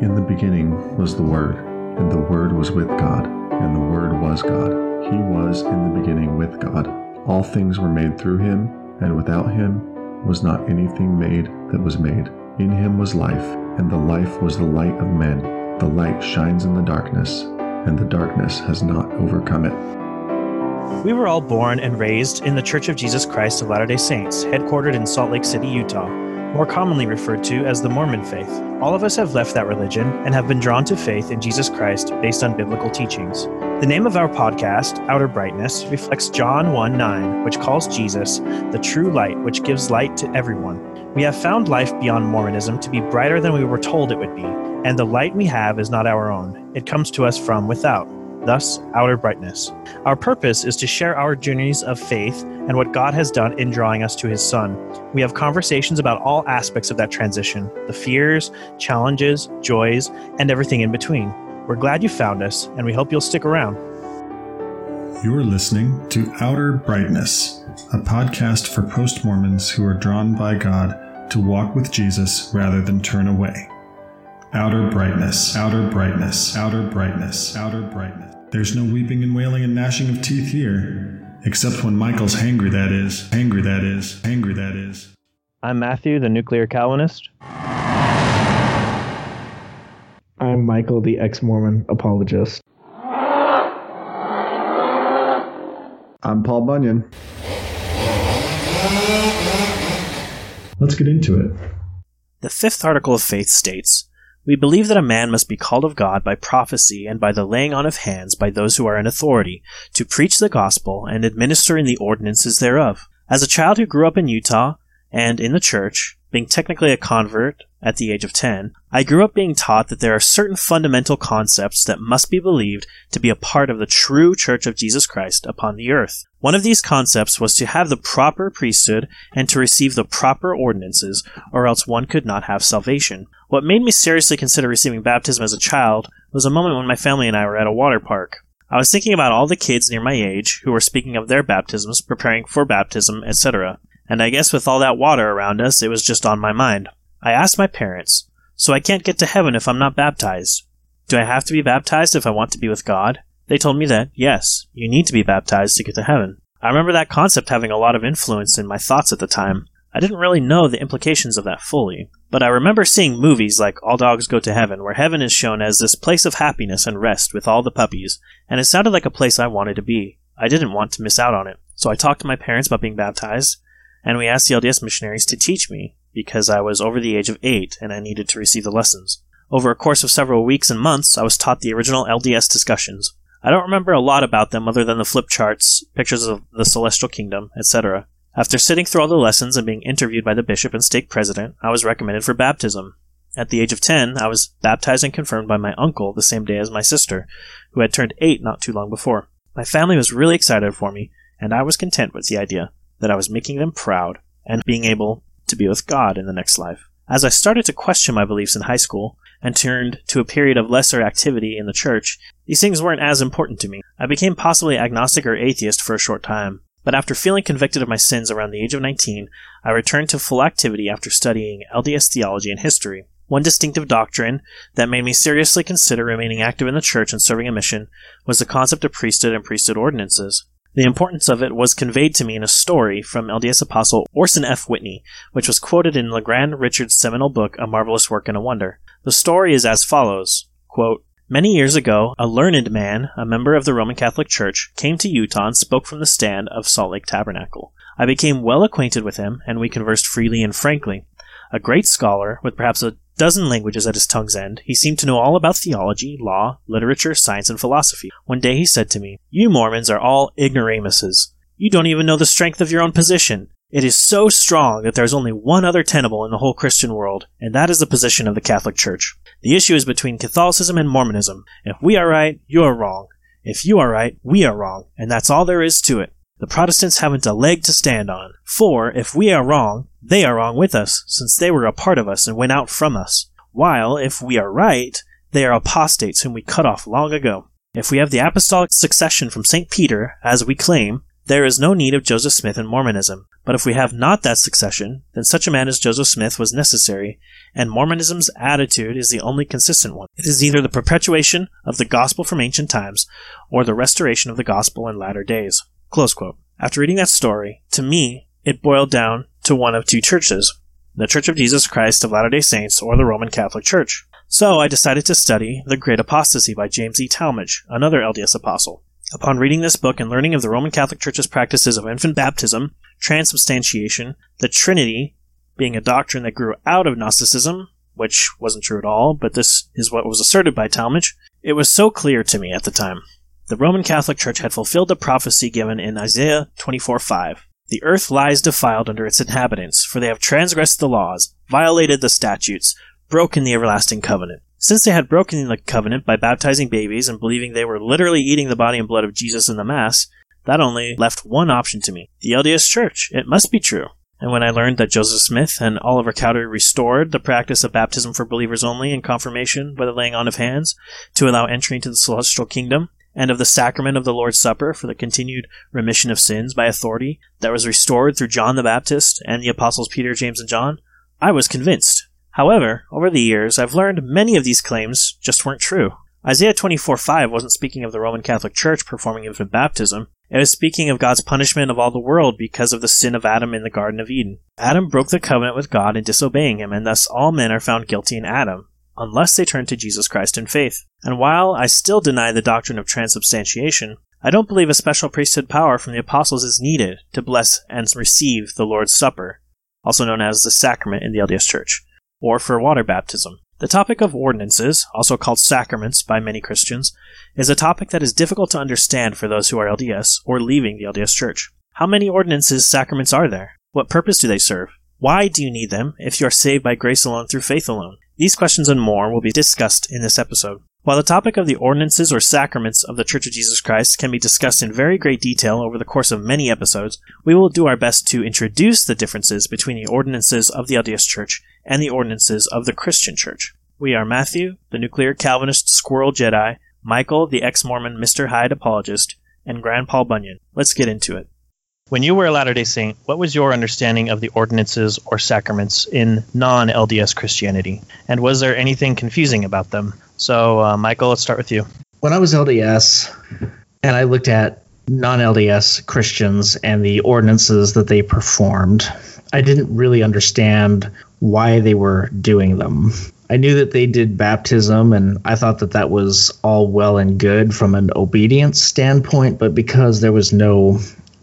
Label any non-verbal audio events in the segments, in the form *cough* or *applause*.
In the beginning was the Word, and the Word was with God, and the Word was God. He was in the beginning with God. All things were made through him, and without him was not anything made that was made. In him was life, and the life was the light of men. The light shines in the darkness, and the darkness has not overcome it. We were all born and raised in the Church of Jesus Christ of Latter day Saints, headquartered in Salt Lake City, Utah, more commonly referred to as the Mormon faith. All of us have left that religion and have been drawn to faith in Jesus Christ based on biblical teachings. The name of our podcast, Outer Brightness, reflects John 1 9, which calls Jesus the true light, which gives light to everyone. We have found life beyond Mormonism to be brighter than we were told it would be, and the light we have is not our own. It comes to us from without, thus, outer brightness. Our purpose is to share our journeys of faith and what God has done in drawing us to His Son. We have conversations about all aspects of that transition the fears, challenges, joys, and everything in between. We're glad you found us, and we hope you'll stick around. You are listening to Outer Brightness, a podcast for post Mormons who are drawn by God to walk with Jesus rather than turn away. Outer brightness, outer brightness, outer brightness, outer brightness. There's no weeping and wailing and gnashing of teeth here, except when Michael's hangry, that is, hangry, that is, hangry, that is. I'm Matthew, the nuclear Calvinist. I'm Michael, the ex Mormon apologist. I'm Paul Bunyan. Let's get into it. The fifth article of faith states We believe that a man must be called of God by prophecy and by the laying on of hands by those who are in authority, to preach the gospel and administer in the ordinances thereof. As a child who grew up in Utah and in the church, being technically a convert at the age of 10, I grew up being taught that there are certain fundamental concepts that must be believed to be a part of the true Church of Jesus Christ upon the earth. One of these concepts was to have the proper priesthood and to receive the proper ordinances, or else one could not have salvation. What made me seriously consider receiving baptism as a child was a moment when my family and I were at a water park. I was thinking about all the kids near my age who were speaking of their baptisms, preparing for baptism, etc and I guess with all that water around us, it was just on my mind. I asked my parents, So I can't get to heaven if I'm not baptized. Do I have to be baptized if I want to be with God? They told me that, yes, you need to be baptized to get to heaven. I remember that concept having a lot of influence in my thoughts at the time. I didn't really know the implications of that fully, but I remember seeing movies like All Dogs Go to Heaven, where heaven is shown as this place of happiness and rest with all the puppies, and it sounded like a place I wanted to be. I didn't want to miss out on it. So I talked to my parents about being baptized, and we asked the LDS missionaries to teach me because I was over the age of eight and I needed to receive the lessons. Over a course of several weeks and months, I was taught the original LDS discussions. I don't remember a lot about them other than the flip charts, pictures of the celestial kingdom, etc. After sitting through all the lessons and being interviewed by the bishop and stake president, I was recommended for baptism. At the age of 10, I was baptized and confirmed by my uncle the same day as my sister, who had turned 8 not too long before. My family was really excited for me, and I was content with the idea that I was making them proud and being able to be with God in the next life. As I started to question my beliefs in high school and turned to a period of lesser activity in the church, these things weren't as important to me. I became possibly agnostic or atheist for a short time. But after feeling convicted of my sins around the age of 19, I returned to full activity after studying LDS theology and history. One distinctive doctrine that made me seriously consider remaining active in the church and serving a mission was the concept of priesthood and priesthood ordinances. The importance of it was conveyed to me in a story from LDS Apostle Orson F. Whitney, which was quoted in LeGrand Richards' seminal book, A Marvelous Work and a Wonder. The story is as follows quote, Many years ago, a learned man, a member of the Roman Catholic Church, came to Utah and spoke from the stand of Salt Lake Tabernacle. I became well acquainted with him, and we conversed freely and frankly. A great scholar, with perhaps a dozen languages at his tongue's end, he seemed to know all about theology, law, literature, science, and philosophy. One day he said to me, You Mormons are all ignoramuses. You don't even know the strength of your own position. It is so strong that there is only one other tenable in the whole Christian world, and that is the position of the Catholic Church. The issue is between Catholicism and Mormonism. If we are right, you are wrong. If you are right, we are wrong, and that's all there is to it. The Protestants haven't a leg to stand on. For, if we are wrong, they are wrong with us, since they were a part of us and went out from us. While, if we are right, they are apostates whom we cut off long ago. If we have the apostolic succession from St. Peter, as we claim, there is no need of Joseph Smith in Mormonism. But if we have not that succession, then such a man as Joseph Smith was necessary, and Mormonism's attitude is the only consistent one. It is either the perpetuation of the gospel from ancient times, or the restoration of the gospel in latter days. After reading that story, to me, it boiled down to one of two churches the Church of Jesus Christ of Latter day Saints, or the Roman Catholic Church. So I decided to study The Great Apostasy by James E. Talmage, another LDS apostle. Upon reading this book and learning of the Roman Catholic Church's practices of infant baptism, transubstantiation, the Trinity, being a doctrine that grew out of Gnosticism, which wasn't true at all, but this is what was asserted by Talmage, it was so clear to me at the time. The Roman Catholic Church had fulfilled the prophecy given in Isaiah 24:5. The earth lies defiled under its inhabitants, for they have transgressed the laws, violated the statutes, broken the everlasting covenant. Since they had broken the covenant by baptizing babies and believing they were literally eating the body and blood of Jesus in the Mass, that only left one option to me the LDS Church. It must be true. And when I learned that Joseph Smith and Oliver Cowdery restored the practice of baptism for believers only and confirmation by the laying on of hands to allow entry into the celestial kingdom, and of the sacrament of the Lord's Supper for the continued remission of sins by authority that was restored through John the Baptist and the apostles Peter, James, and John, I was convinced. However, over the years, I've learned many of these claims just weren't true. Isaiah 24:5 wasn't speaking of the Roman Catholic Church performing infant baptism. It was speaking of God's punishment of all the world because of the sin of Adam in the Garden of Eden. Adam broke the covenant with God in disobeying him, and thus all men are found guilty in Adam, unless they turn to Jesus Christ in faith. And while I still deny the doctrine of transubstantiation, I don't believe a special priesthood power from the apostles is needed to bless and receive the Lord's Supper, also known as the sacrament in the LDS Church or for water baptism. The topic of ordinances, also called sacraments by many Christians, is a topic that is difficult to understand for those who are LDS or leaving the LDS Church. How many ordinances, sacraments are there? What purpose do they serve? Why do you need them if you are saved by grace alone through faith alone? These questions and more will be discussed in this episode. While the topic of the ordinances or sacraments of the Church of Jesus Christ can be discussed in very great detail over the course of many episodes, we will do our best to introduce the differences between the ordinances of the LDS Church and the ordinances of the Christian Church. We are Matthew, the nuclear Calvinist squirrel Jedi, Michael, the ex Mormon Mr. Hyde apologist, and Grand Paul Bunyan. Let's get into it. When you were a Latter day Saint, what was your understanding of the ordinances or sacraments in non LDS Christianity? And was there anything confusing about them? So, uh, Michael, let's start with you. When I was LDS and I looked at non LDS Christians and the ordinances that they performed, I didn't really understand why they were doing them. I knew that they did baptism, and I thought that that was all well and good from an obedience standpoint, but because there was no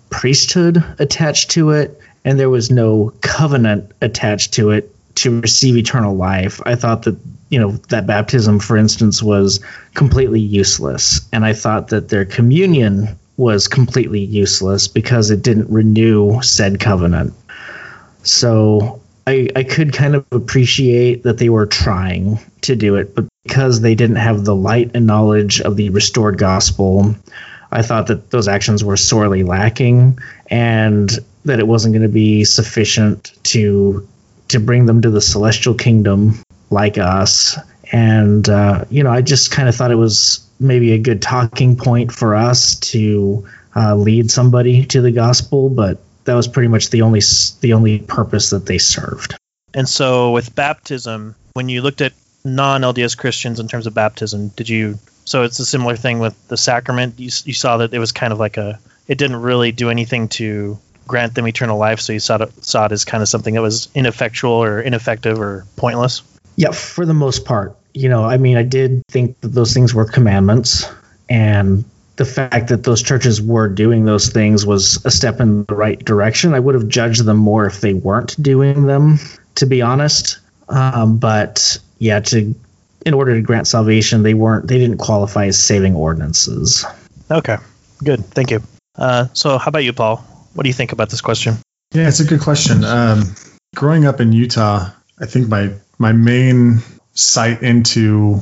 priesthood attached to it and there was no covenant attached to it to receive eternal life, I thought that you know that baptism for instance was completely useless and i thought that their communion was completely useless because it didn't renew said covenant. So I, I could kind of appreciate that they were trying to do it but because they didn't have the light and knowledge of the restored gospel i thought that those actions were sorely lacking and that it wasn't going to be sufficient to to bring them to the celestial kingdom like us. And, uh, you know, I just kind of thought it was maybe a good talking point for us to uh, lead somebody to the gospel, but that was pretty much the only the only purpose that they served. And so, with baptism, when you looked at non-LDS Christians in terms of baptism, did you? So it's a similar thing with the sacrament. You, you saw that it was kind of like a. It didn't really do anything to grant them eternal life, so you saw it, saw it as kind of something that was ineffectual or ineffective or pointless. Yeah, for the most part. You know, I mean, I did think that those things were commandments, and the fact that those churches were doing those things was a step in the right direction. I would have judged them more if they weren't doing them, to be honest. Um, but yeah, to in order to grant salvation, they weren't they didn't qualify as saving ordinances. Okay, good, thank you. Uh, so, how about you, Paul? What do you think about this question? Yeah, it's a good question. Um, growing up in Utah, I think my my main sight into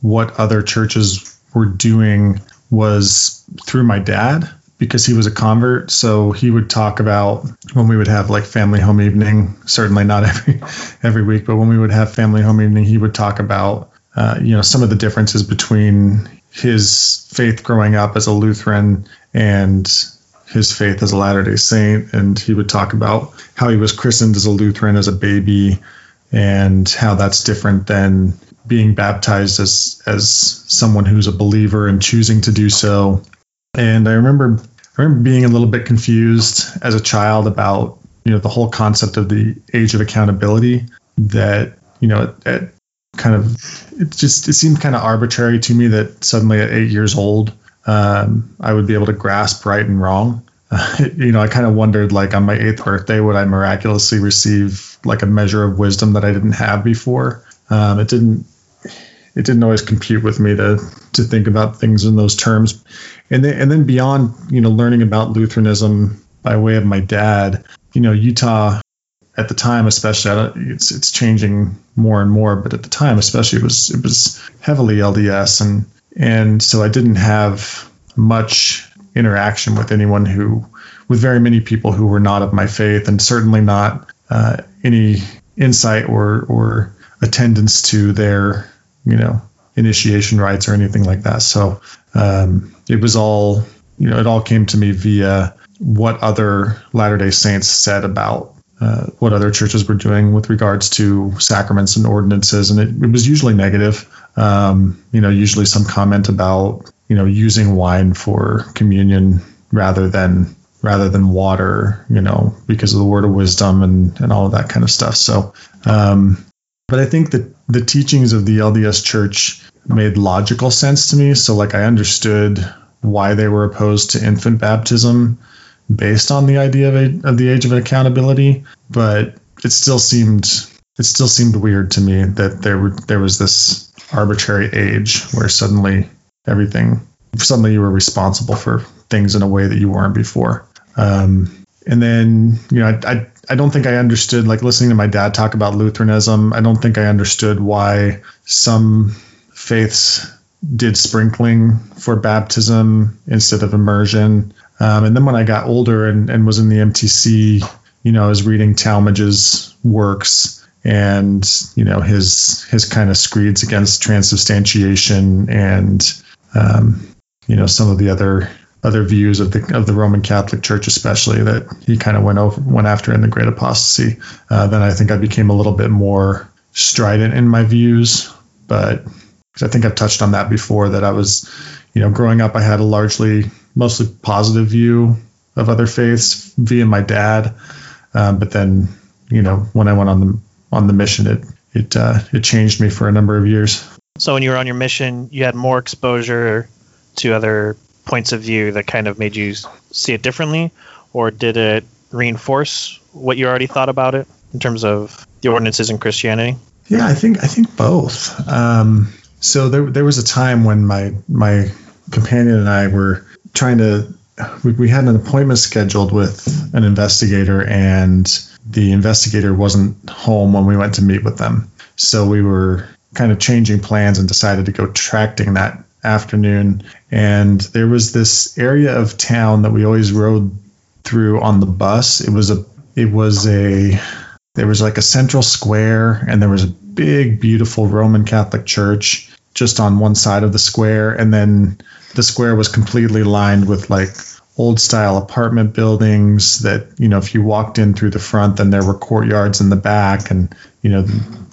what other churches were doing was through my dad because he was a convert so he would talk about when we would have like family home evening certainly not *laughs* every every week but when we would have family home evening he would talk about uh, you know some of the differences between his faith growing up as a lutheran and his faith as a Latter day Saint, and he would talk about how he was christened as a Lutheran as a baby and how that's different than being baptized as as someone who's a believer and choosing to do so. And I remember I remember being a little bit confused as a child about you know the whole concept of the age of accountability that you know at, at kind of it just it seemed kind of arbitrary to me that suddenly at eight years old um, I would be able to grasp right and wrong. Uh, *laughs* you know, I kind of wondered, like on my eighth birthday, would I miraculously receive like a measure of wisdom that I didn't have before? Um, it didn't. It didn't always compute with me to to think about things in those terms, and then and then beyond, you know, learning about Lutheranism by way of my dad. You know, Utah at the time, especially, it's it's changing more and more, but at the time, especially, it was it was heavily LDS and and so I didn't have much interaction with anyone who, with very many people who were not of my faith, and certainly not uh, any insight or or attendance to their, you know, initiation rites or anything like that. So um, it was all, you know, it all came to me via what other Latter Day Saints said about uh, what other churches were doing with regards to sacraments and ordinances, and it, it was usually negative. Um, you know, usually some comment about you know using wine for communion rather than rather than water, you know, because of the word of wisdom and and all of that kind of stuff. So, um, but I think that the teachings of the LDS Church made logical sense to me. So, like, I understood why they were opposed to infant baptism based on the idea of, a, of the age of accountability, but it still seemed it still seemed weird to me that there there was this arbitrary age where suddenly everything suddenly you were responsible for things in a way that you weren't before. Um, and then you know I, I I don't think I understood like listening to my dad talk about Lutheranism. I don't think I understood why some faiths did sprinkling for baptism instead of immersion. Um, and then when I got older and, and was in the MTC, you know, I was reading Talmage's works and you know his his kind of screeds against transubstantiation and um, you know some of the other other views of the of the Roman Catholic Church, especially that he kind of went over went after in the Great Apostasy. Uh, then I think I became a little bit more strident in my views, but I think I've touched on that before. That I was, you know, growing up, I had a largely mostly positive view of other faiths via my dad. Um, but then, you know, when I went on the on the mission, it it uh, it changed me for a number of years. So when you were on your mission, you had more exposure to other points of view that kind of made you see it differently, or did it reinforce what you already thought about it in terms of the ordinances in Christianity? Yeah, I think I think both. Um, so there there was a time when my my companion and I were trying to we, we had an appointment scheduled with an investigator and the investigator wasn't home when we went to meet with them. So we were kind of changing plans and decided to go tracting that afternoon. And there was this area of town that we always rode through on the bus. It was a it was a there was like a central square and there was a big beautiful roman catholic church just on one side of the square and then the square was completely lined with like old style apartment buildings that you know if you walked in through the front then there were courtyards in the back and you know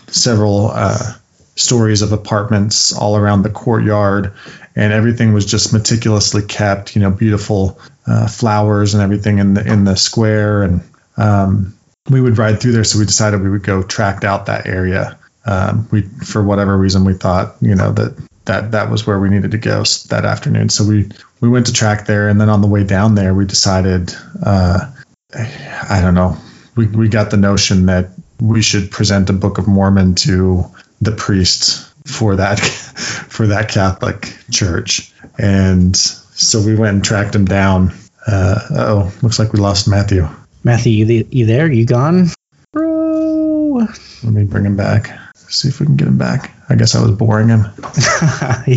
several uh, stories of apartments all around the courtyard. And everything was just meticulously kept you know beautiful uh, flowers and everything in the in the square. And um, we would ride through there so we decided we would go tract out that area um, we for whatever reason we thought you know that that that was where we needed to go that afternoon. So we we went to tract there, and then on the way down there, we decided, uh, I don't know, we we got the notion that we should present a Book of Mormon to the priest for that *laughs* for that Catholic church, and so we went and tracked him down. Uh, oh, looks like we lost Matthew. Matthew, you, you there? You gone? Bro. Let me bring him back. See if we can get him back. I guess I was boring him. *laughs* he,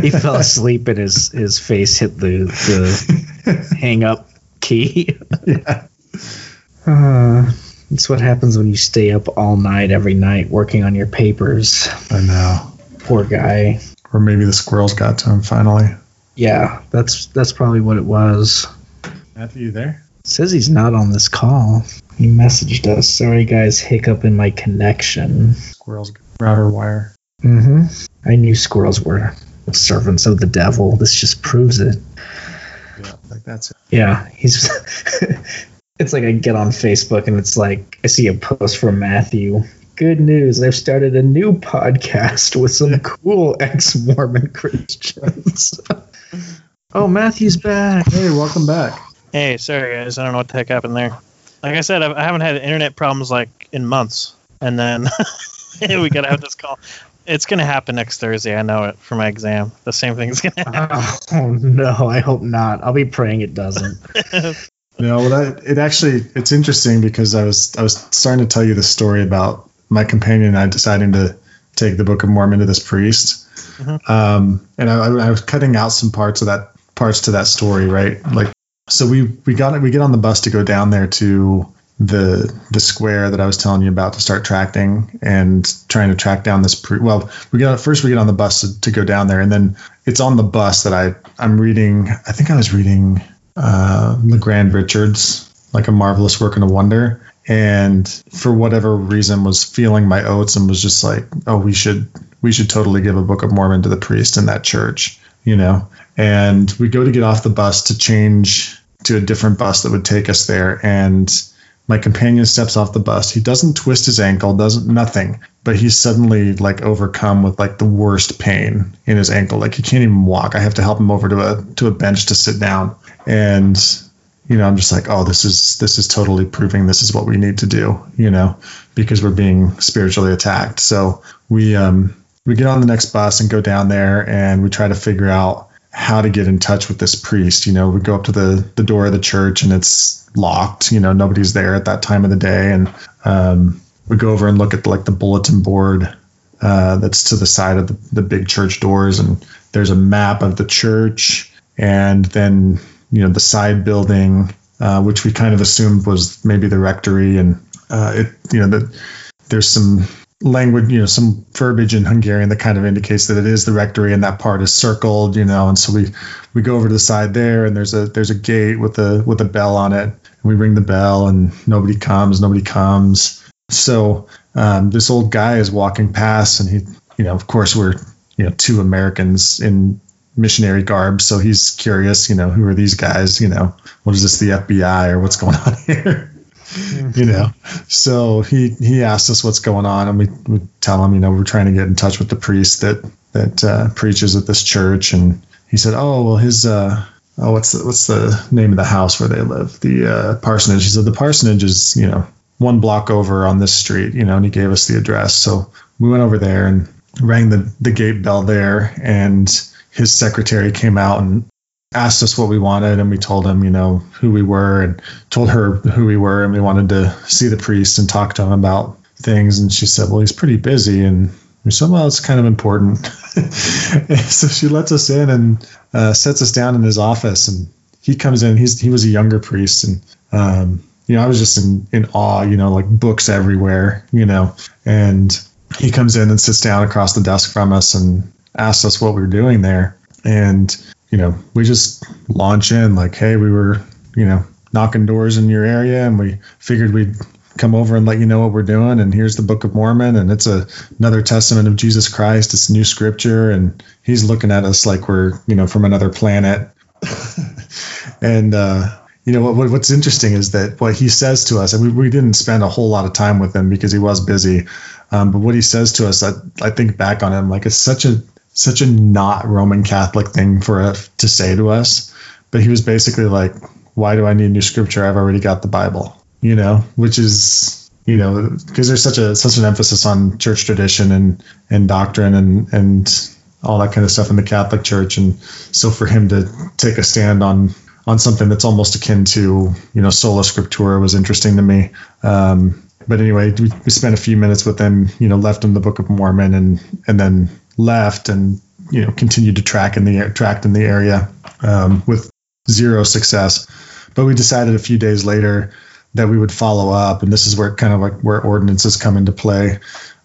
he fell asleep and his, his face hit the, the *laughs* hang up key. yeah. Uh, that's what happens when you stay up all night every night working on your papers. I know. Poor guy. Or maybe the squirrels got to him finally. Yeah, that's that's probably what it was. Matthew, you there? Says he's not on this call. He messaged us. Sorry, guys, hiccup in my connection. Squirrel's router wire. Mm-hmm. I knew squirrels were servants of the devil. This just proves it. Yeah, like that's it. Yeah, he's. *laughs* it's like I get on Facebook and it's like I see a post from Matthew. Good news! I've started a new podcast with some cool ex-Mormon Christians. *laughs* oh, Matthew's back. Hey, welcome back. Hey, sorry guys, I don't know what the heck happened there. Like I said, I've- I haven't had internet problems like in months, and then *laughs* we gotta have this call. It's gonna happen next Thursday. I know it for my exam. The same thing's gonna *laughs* happen. Oh no, I hope not. I'll be praying it doesn't. *laughs* No, well, that, it actually it's interesting because I was I was starting to tell you the story about my companion and I deciding to take the Book of Mormon to this priest, Mhm. um, and I, I was cutting out some parts of that parts to that story, right? Like, so we we got we get on the bus to go down there to the the square that I was telling you about to start tracting and trying to track down this pre well we got first we get on the bus to, to go down there and then it's on the bus that I I'm reading I think I was reading uh, LeGrand Richards like a marvelous work and a wonder. And for whatever reason was feeling my oats and was just like oh we should we should totally give a Book of Mormon to the priest in that church you know and we go to get off the bus to change to a different bus that would take us there. And my companion steps off the bus. He doesn't twist his ankle doesn't nothing. But he's suddenly like overcome with like the worst pain in his ankle. Like he can't even walk. I have to help him over to a to a bench to sit down. And you know i'm just like oh this is this is totally proving this is what we need to do you know because we're being spiritually attacked. So we um we get on the next bus and go down there and we try to figure out how to get in touch with this priest. You know, we go up to the the door of the church and it's locked. You know, nobody's there at that time of the day, and um, we go over and look at like the bulletin board uh, that's to the side of the, the big church doors, and there's a map of the church, and then you know the side building, uh, which we kind of assumed was maybe the rectory, and uh, it you know that there's some language, you know, some verbiage in Hungarian that kind of indicates that it is the rectory and that part is circled, you know, and so we we go over to the side there and there's a there's a gate with a with a bell on it. And we ring the bell and nobody comes, nobody comes. So um, this old guy is walking past and he, you know, of course we're you know two Americans in missionary garb, so he's curious, you know, who are these guys, you know, what is this the FBI or what's going on *laughs* here? *laughs* you know? So he he asked us what's going on and we, tell him you know we're trying to get in touch with the priest that that uh, preaches at this church and he said oh well his uh oh what's the what's the name of the house where they live? The uh, parsonage. He said the parsonage is you know one block over on this street you know and he gave us the address. So we went over there and rang the the gate bell there and his secretary came out and asked us what we wanted and we told him you know who we were and told her who we were and we wanted to see the priest and talk to him about things and she said well he's pretty busy and we said well it's kind of important. *laughs* So she lets us in and uh, sets us down in his office and he comes in he's he was a younger priest and um, you know i was just in in awe you know like books everywhere you know and he comes in and sits down across the desk from us and asks us what we were doing there and you know, we just launch in like, hey, we were, you know, knocking doors in your area and we figured we'd come over and let you know what we're doing and here's the book of mormon and it's a another testament of jesus christ. It's new scripture and he's looking at us like we're you know from another planet. *laughs* And uh you know what, what's interesting is that what he says to us and we, we didn't spend a whole lot of time with him because he was busy um, but what he says to us I, I think back on him like it's such a such a not Roman Catholic thing for a, to say to us. But he was basically like, "Why do I need new scripture? I've already got the Bible." You know, which is you know because there's such a such an emphasis on church tradition and and doctrine and and all that kind of stuff in the Catholic Church, and so for him to take a stand on on something that's almost akin to you know sola scriptura was interesting to me. Um, but anyway, we, we spent a few minutes with him, you know, left him the Book of Mormon, and and then left and you know continued to tract in the tracted in the area um, with zero success. But we decided a few days later that we would follow up, and this is where kind of like where ordinances come into play.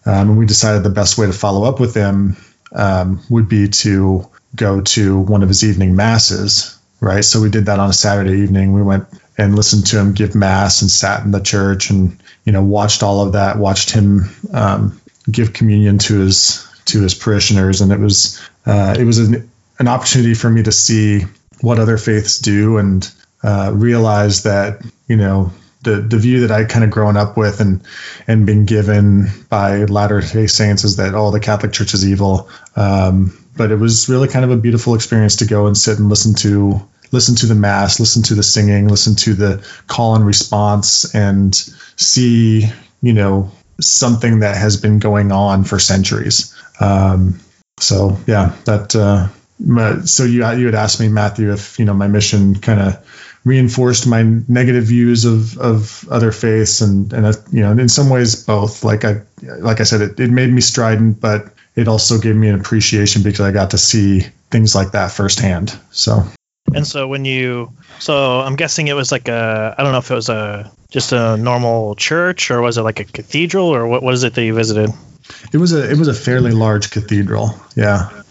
Um, and we decided the best way to follow up with him um, would be to go to one of his evening masses. right? So we did that on a Saturday evening. We went and listened to him give mass and sat in the church and you know watched all of that. Watched him um, give communion to his to his parishioners, and it was uh, it was an, an opportunity for me to see what other faiths do and uh, realize that you know the the view that I kind of grown up with and and been given by Latter Day Saints is that oh the Catholic Church is evil. Um, but it was really kind of a beautiful experience to go and sit and listen to listen to the mass, listen to the singing, listen to the call and response, and see you know something that has been going on for centuries. Um, so yeah, that. Uh, so you you had asked me, Matthew, if you know my mission kind of reinforced my negative views of, of other faiths and and uh, you know in some ways both like I like I said it, it made me strident but it also gave me an appreciation because I got to see things like that firsthand so and so when you so I'm guessing it was like a I don't know if it was a just a normal church or was it like a cathedral or what was it that you visited it was a it was a fairly large cathedral yeah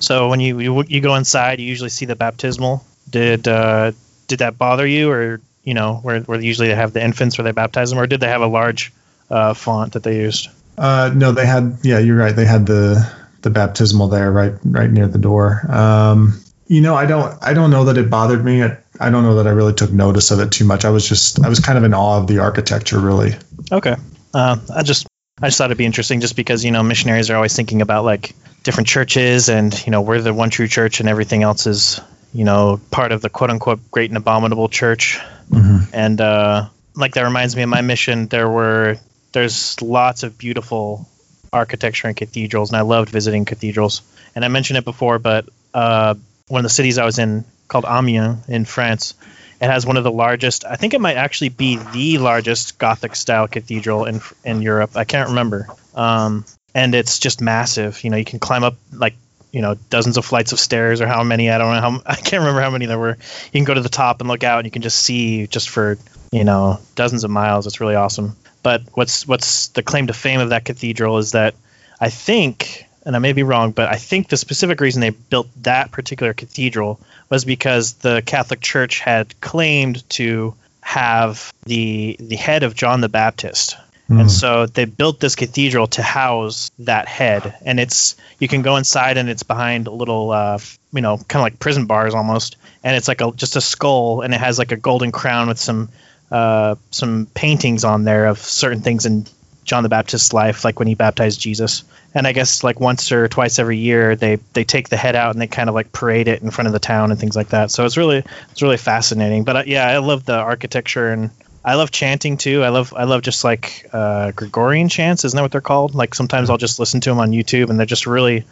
so when you you, you go inside you usually see the baptismal did uh did that bother you, or you know, where where usually they have the infants where they baptize them, or did they have a large uh, font that they used? Uh, no, they had. Yeah, you're right. They had the the baptismal there, right right near the door. Um, you know, I don't I don't know that it bothered me. I, I don't know that I really took notice of it too much. I was just I was kind of in awe of the architecture, really. Okay. Uh, I just I just thought it'd be interesting, just because you know missionaries are always thinking about like different churches, and you know we're the one true church, and everything else is you know, part of the quote unquote great and abominable church. Mm-hmm. And uh, like that reminds me of my mission. There were there's lots of beautiful architecture and cathedrals, and I loved visiting cathedrals. And I mentioned it before, but uh, one of the cities I was in called Amiens in France. It has one of the largest. I think it might actually be the largest Gothic style cathedral in in Europe. I can't remember. Um, and it's just massive. You know, you can climb up like you know dozens of flights of stairs or how many I don't know how *laughs* I can't remember how many there were. You can go to the top and look out and you can just see just for you know dozens of miles. It's really awesome. But what's what's the claim to fame of that cathedral is that I think and I may be wrong, but I think the specific reason they built that particular cathedral was because the Catholic Church had claimed to have the the head of John the Baptist Mm. And so they built this cathedral to house that head. And it's you can go inside and it's behind a little uh, you know, kind of like prison bars almost. And it's like a just a skull and it has like a golden crown with some uh, some paintings on there of certain things in John the Baptist's life, like when he baptized Jesus. And I guess like once or twice every year, they they take the head out and they kind of like parade it in front of the town and things like that. So it's really it's really fascinating. But uh, yeah, I love the architecture and I love chanting too. I love I love just like uh, Gregorian chants. Isn't that what they're called? Like sometimes I'll just listen to them on YouTube, and they're just really,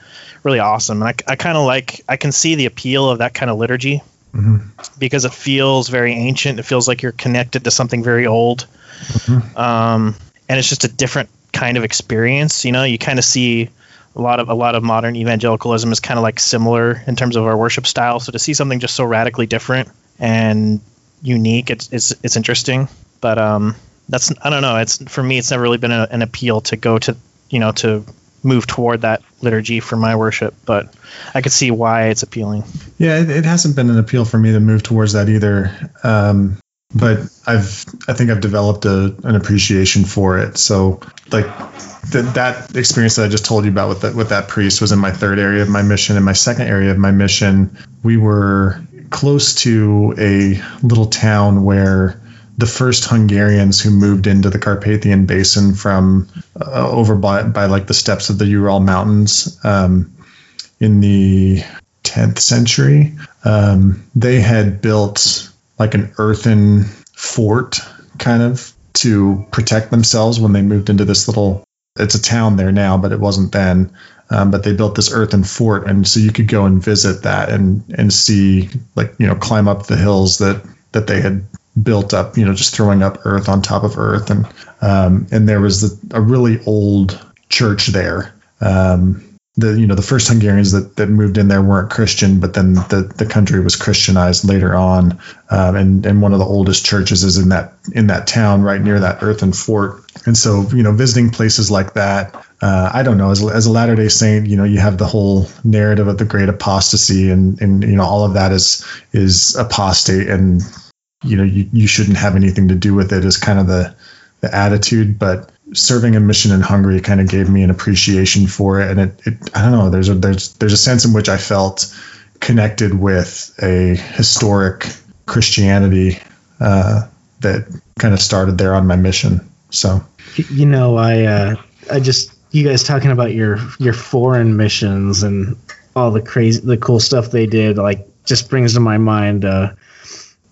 really awesome. And I, I kind of like I can see the appeal of that kind of liturgy mm-hmm. because it feels very ancient. It feels like you're connected to something very old, mm-hmm. um, and it's just a different kind of experience. You know, you kind of see a lot of a lot of modern evangelicalism is kind of like similar in terms of our worship style. So to see something just so radically different and unique, it's it's, it's interesting but um, that's I don't know. It's for me, it's never really been a, an appeal to go to you know to move toward that liturgy for my worship, but I could see why it's appealing. Yeah, it, it hasn't been an appeal for me to move towards that either. Um, but I've I think I've developed a, an appreciation for it. So like the, that experience that I just told you about with that with that priest was in my third area of my mission. In my second area of my mission, we were close to a little town where the first Hungarians who moved into the Carpathian Basin from uh, over by, by like the steppes of the Ural Mountains um, in the 10th century. Um, they had built like an earthen fort kind of to protect themselves when they moved into this little it's a town there now but it wasn't then. Um, but they built this earthen fort and so you could go and visit that and and see like you know climb up the hills that that they had built up, you know, just throwing up earth on top of earth, and um, and there was the, a really old church there, um, the you know the first Hungarians that, that moved in there weren't Christian, but then the, the country was Christianized later on, um, and and one of the oldest churches is in that in that town right near that earthen fort. And so you know visiting places like that, uh, I don't know as, as a Latter Day Saint, you know you have the whole narrative of the Great Apostasy, and and you know all of that is is apostate, and you know you, you shouldn't have anything to do with it. Is kind of the the attitude, but serving a mission in Hungary kind of gave me an appreciation for it, and it, it I don't know. There's a there's there's a sense in which I felt connected with a historic Christianity uh, that kind of started there on my mission. So, you know, I uh, I just you guys talking about your your foreign missions and all the crazy the cool stuff they did like just brings to my mind uh,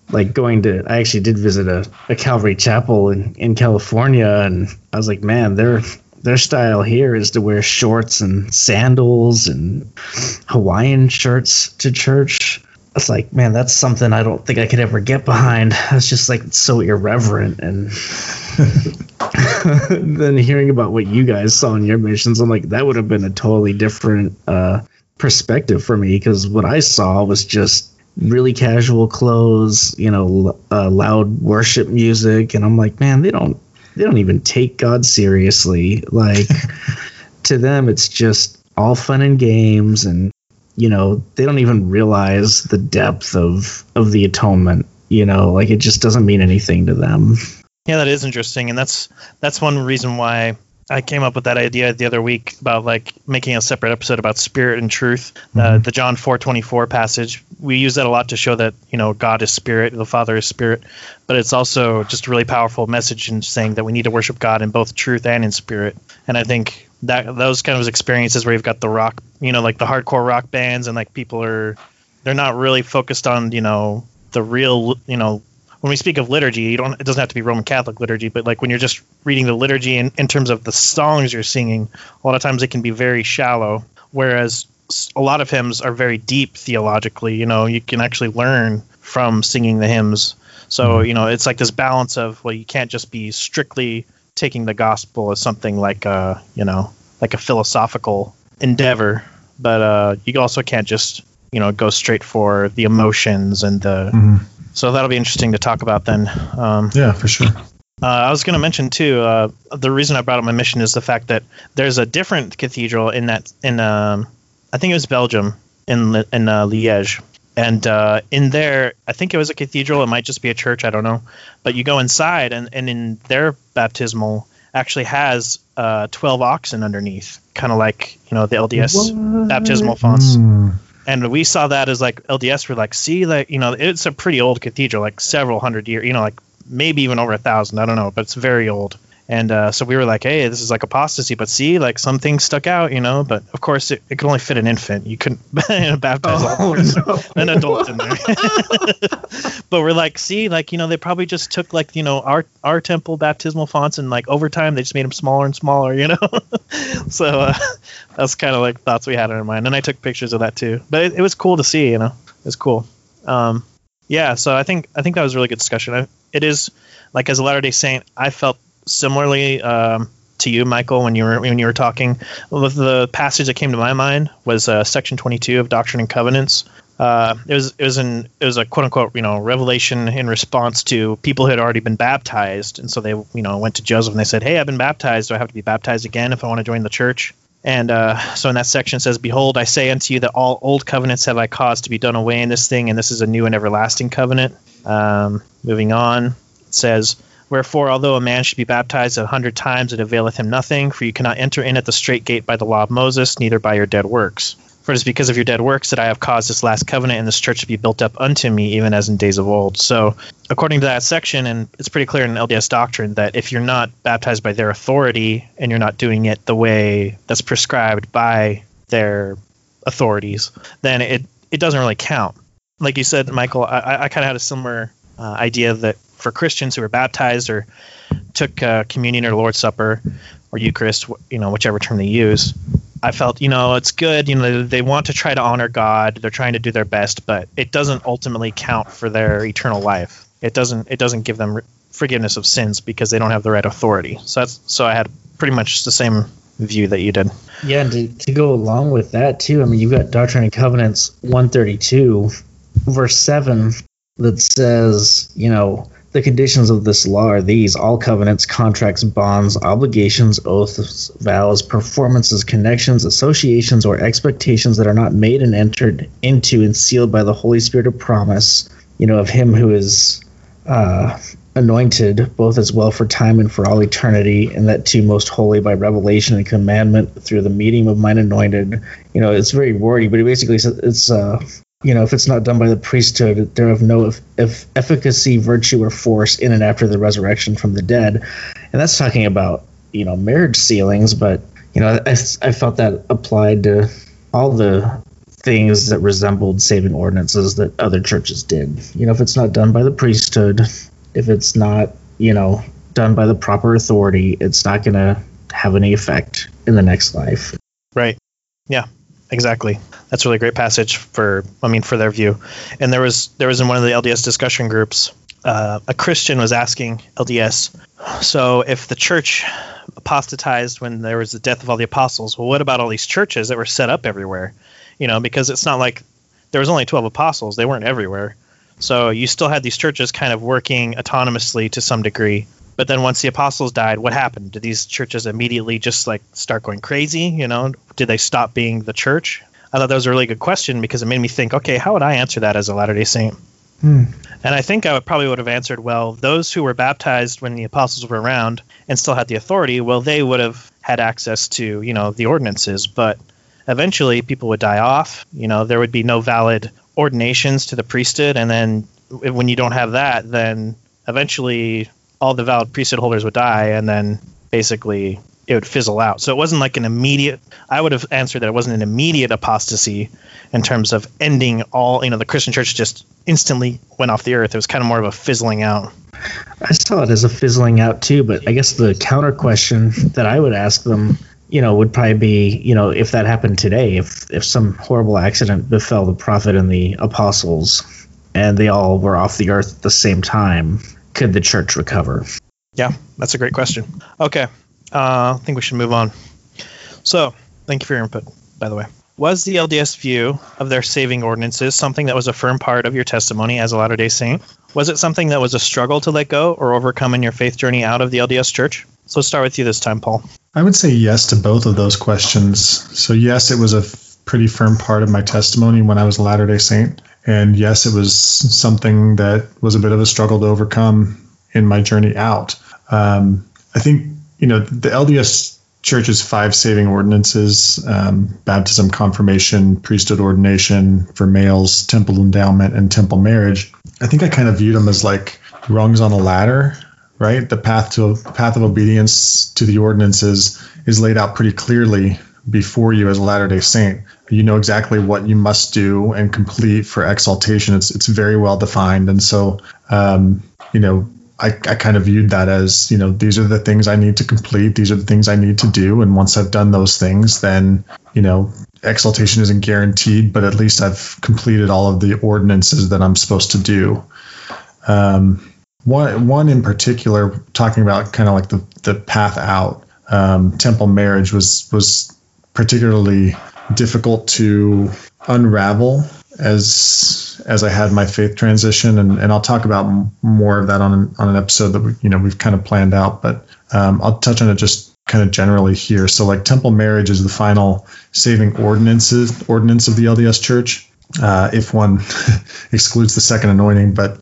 like going to I actually did visit a, a Calvary chapel in, in California and I was like, man, their their style here is to wear shorts and sandals and Hawaiian shirts to church. It's like, man, that's something I don't think I could ever get behind. *laughs* It's just like so irreverent and *laughs* then hearing about what you guys saw in your missions, I'm like, that would have been a totally different uh, perspective for me because what I saw was just really casual clothes, you know, uh, loud worship music, and I'm like, man, they don't they don't even take God seriously. Like *laughs* to them, it's just all fun and games, and you know, they don't even realize the depth of of the atonement. You know, like it just doesn't mean anything to them. Yeah, that is interesting, and that's that's one reason why I came up with that idea the other week about like making a separate episode about spirit and truth. Uh, mm-hmm. Uh, the John four twenty four passage. We use that a lot to show that you know God is spirit, the Father is spirit, but it's also just a really powerful message in saying that we need to worship God in both truth and in spirit. And I think that those kind of experiences where you've got the rock, you know, like the hardcore rock bands, and like people are they're not really focused on you know the real you know when we speak of liturgy, you don't it doesn't have to be Roman Catholic liturgy, but like when you're just reading the liturgy in, in terms of the songs you're singing, a lot of times it can be very shallow. Whereas a lot of hymns are very deep theologically. You know, you can actually learn from singing the hymns. So mm-hmm. you know, it's like this balance of well, you can't just be strictly taking the gospel as something like a you know like a philosophical endeavor, but uh, you also can't just you know go straight for the emotions and the mm-hmm so that'll be interesting to talk about then. Um, yeah, for sure. Uh, I was going to mention too. Uh, the reason I brought up my mission is the fact that there's a different cathedral in that in um, I think it was Belgium in in uh, Liège, and uh, in there I think it was a cathedral. It might just be a church. I don't know. But you go inside, and and in their baptismal actually has uh, 12 oxen underneath, kind of like you know the LDS what? baptismal fonts. Mm and we saw that as like LDS. We're like, see, like you know, it's a pretty old cathedral, like several hundred years, you know, like maybe even over a thousand. I don't know, but it's very old. And uh, so we were like, hey, this is like apostasy, but see, like some things stuck out, you know. But of course, it, it could only fit an infant. You couldn't *laughs* baptize oh, no. *laughs* an adult in there. *laughs* but we're like, see, like you know, they probably just took like you know our our temple baptismal fonts and like over time they just made them smaller and smaller, you know. so uh, that's kind of like thoughts we had in our mind. And I took pictures of that too. But it, it was cool to see, you know. It was cool. Um, yeah, so I think I think that was a really good discussion. I, it is like as a Latter Day Saint, I felt similarly um, to you, Michael, when you were when you were talking. The passage that came to my mind was uh, section 22 of Doctrine and Covenants. Uh, it was it was an it was a quote unquote you know revelation in response to people who had already been baptized, and so they you know went to Joseph and they said, "Hey, I've been baptized. Do I have to be baptized again if I want to join the church?" And uh, so in that section says, "Behold, I say unto you that all old covenants have I caused to be done away in this thing, and this is a new and everlasting covenant." Um, moving on, it says. Wherefore, although a man should be baptized a hundred times, it availeth him nothing, for you cannot enter in at the strait gate by the law of Moses, neither by your dead works. For it is because of your dead works that I have caused this last covenant and this church to be built up unto me, even as in days of old. So, according to that section, and it's pretty clear in LDS doctrine that if you're not baptized by their authority and you're not doing it the way that's prescribed by their authorities, then it, it doesn't really count. Like you said, Michael, I, I kind of had a similar uh, idea that for Christians who are baptized or took uh, communion or Lord's Supper or Eucharist, you know, whichever term they use, I felt, you know, it's good. You know, they want to try to honor God. They're trying to do their best, but it doesn't ultimately count for their eternal life. It doesn't. It doesn't give them forgiveness of sins because they don't have the right authority. So that's so I had pretty much the same view that you did. Yeah, and to, to go along with that too, I mean, you've got Doctrine and Covenants 132, verse 7, that says, you know, the conditions of this law are these all covenants, contracts, bonds, obligations, oaths, vows, performances, connections, associations, or expectations that are not made and entered into and sealed by the Holy Spirit of promise, you know, of Him who is uh, anointed, both as well for time and for all eternity, and that too most holy by revelation and commandment through the medium of mine anointed. You know, it's very wordy, but it basically says it's uh, you know, if it's not done by the priesthood, they're of no if, if efficacy, virtue, or force in and after the resurrection from the dead. And that's talking about, you know, marriage sealings, but, you know, I, I felt that applied to all the things that resembled saving ordinances that other churches did. You know, if it's not done by the priesthood, if it's not, you know, done by the proper authority, it's not going to have any effect in the next life. Right. Yeah exactly. That's really a great passage for I mean for their view. And there was there was in one of the LDS discussion groups, uh, a Christian was asking LDS, so if the church apostatized when there was the death of all the apostles, well, what about all these churches that were set up everywhere? You know, because it's not like there was only twelve apostles; they weren't everywhere. So you still had these churches kind of working autonomously to some degree. But then once the apostles died, what happened? Did these churches immediately just like start going crazy? You know, did they stop being the church? I thought that was a really good question because it made me think, okay, how would I answer that as a Latter day Saint? Hmm. And I think I would probably would have answered, well, those who were baptized when the apostles were around and still had the authority, well, they would have had access to, you know, the ordinances. But eventually people would die off. You know, there would be no valid ordinations to the priesthood. And then when you don't have that, then eventually all the valid priesthood holders would die, and then basically it would fizzle out. So it wasn't like an immediate. I would have answered that it wasn't an immediate apostasy in terms of ending all. You know, the Christian church just instantly went off the earth. It was kind of more of a fizzling out. I saw it as a fizzling out too, but I guess the counter question that I would ask them, you know, would probably be, you know, if that happened today, if if some horrible accident befell the prophet and the apostles, and they all were off the earth at the same time, could the church recover? Yeah, that's a great question. Okay, uh, I think we should move on. So, thank you for your input, by the way. Was the LDS view of their saving ordinances something that was a firm part of your testimony as a Latter day Saint? Was it something that was a struggle to let go or overcome in your faith journey out of the LDS church? So let's start with you this time, Paul. I would say yes to both of those questions. So, yes, it was a f- pretty firm part of my testimony when I was a Latter day Saint. And yes, it was something that was a bit of a struggle to overcome in my journey out. Um, I think, you know, the LDS Church's five saving ordinances um, baptism, confirmation, priesthood ordination for males, temple endowment, and temple marriage. I think I kind of viewed them as like rungs on a ladder, right? The path to the path of obedience to the ordinances is laid out pretty clearly before you as a Latter Day Saint. You know exactly what you must do and complete for exaltation. It's it's very well defined, and so um, you know I, I kind of viewed that as you know these are the things I need to complete. These are the things I need to do, and once I've done those things, then you know exaltation isn't guaranteed, but at least I've completed all of the ordinances that I'm supposed to do. Um, one one in particular, talking about kind of like the the path out. Um, temple marriage was was particularly difficult to unravel as as I had my faith transition, and, and I'll talk about more of that on an, on an episode that we, you know we've kind of planned out, but um, I'll touch on it just kind of generally here. So like temple marriage is the final saving ordinances ordinance of the LDS Church, uh, if one *laughs* excludes the second anointing. But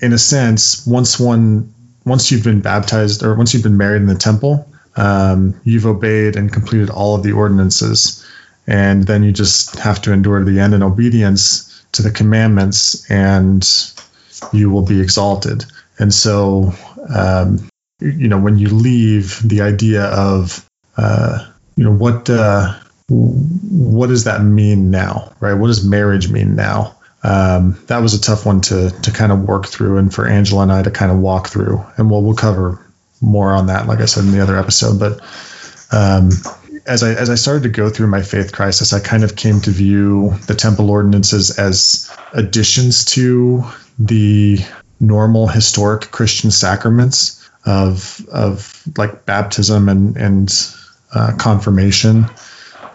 in a sense, once one once you've been baptized or once you've been married in the temple, um, you've obeyed and completed all of the ordinances. And then you just have to endure to the end in obedience to the commandments, and you will be exalted. And so, um, you know, when you leave, the idea of, uh, you know, what uh, what does that mean now, right? What does marriage mean now? Um, that was a tough one to to kind of work through, and for Angela and I to kind of walk through. And we'll we'll cover more on that, like I said in the other episode. But um, as I as I started to go through my faith crisis, I kind of came to view the temple ordinances as additions to the normal historic Christian sacraments of of like baptism and and uh, confirmation.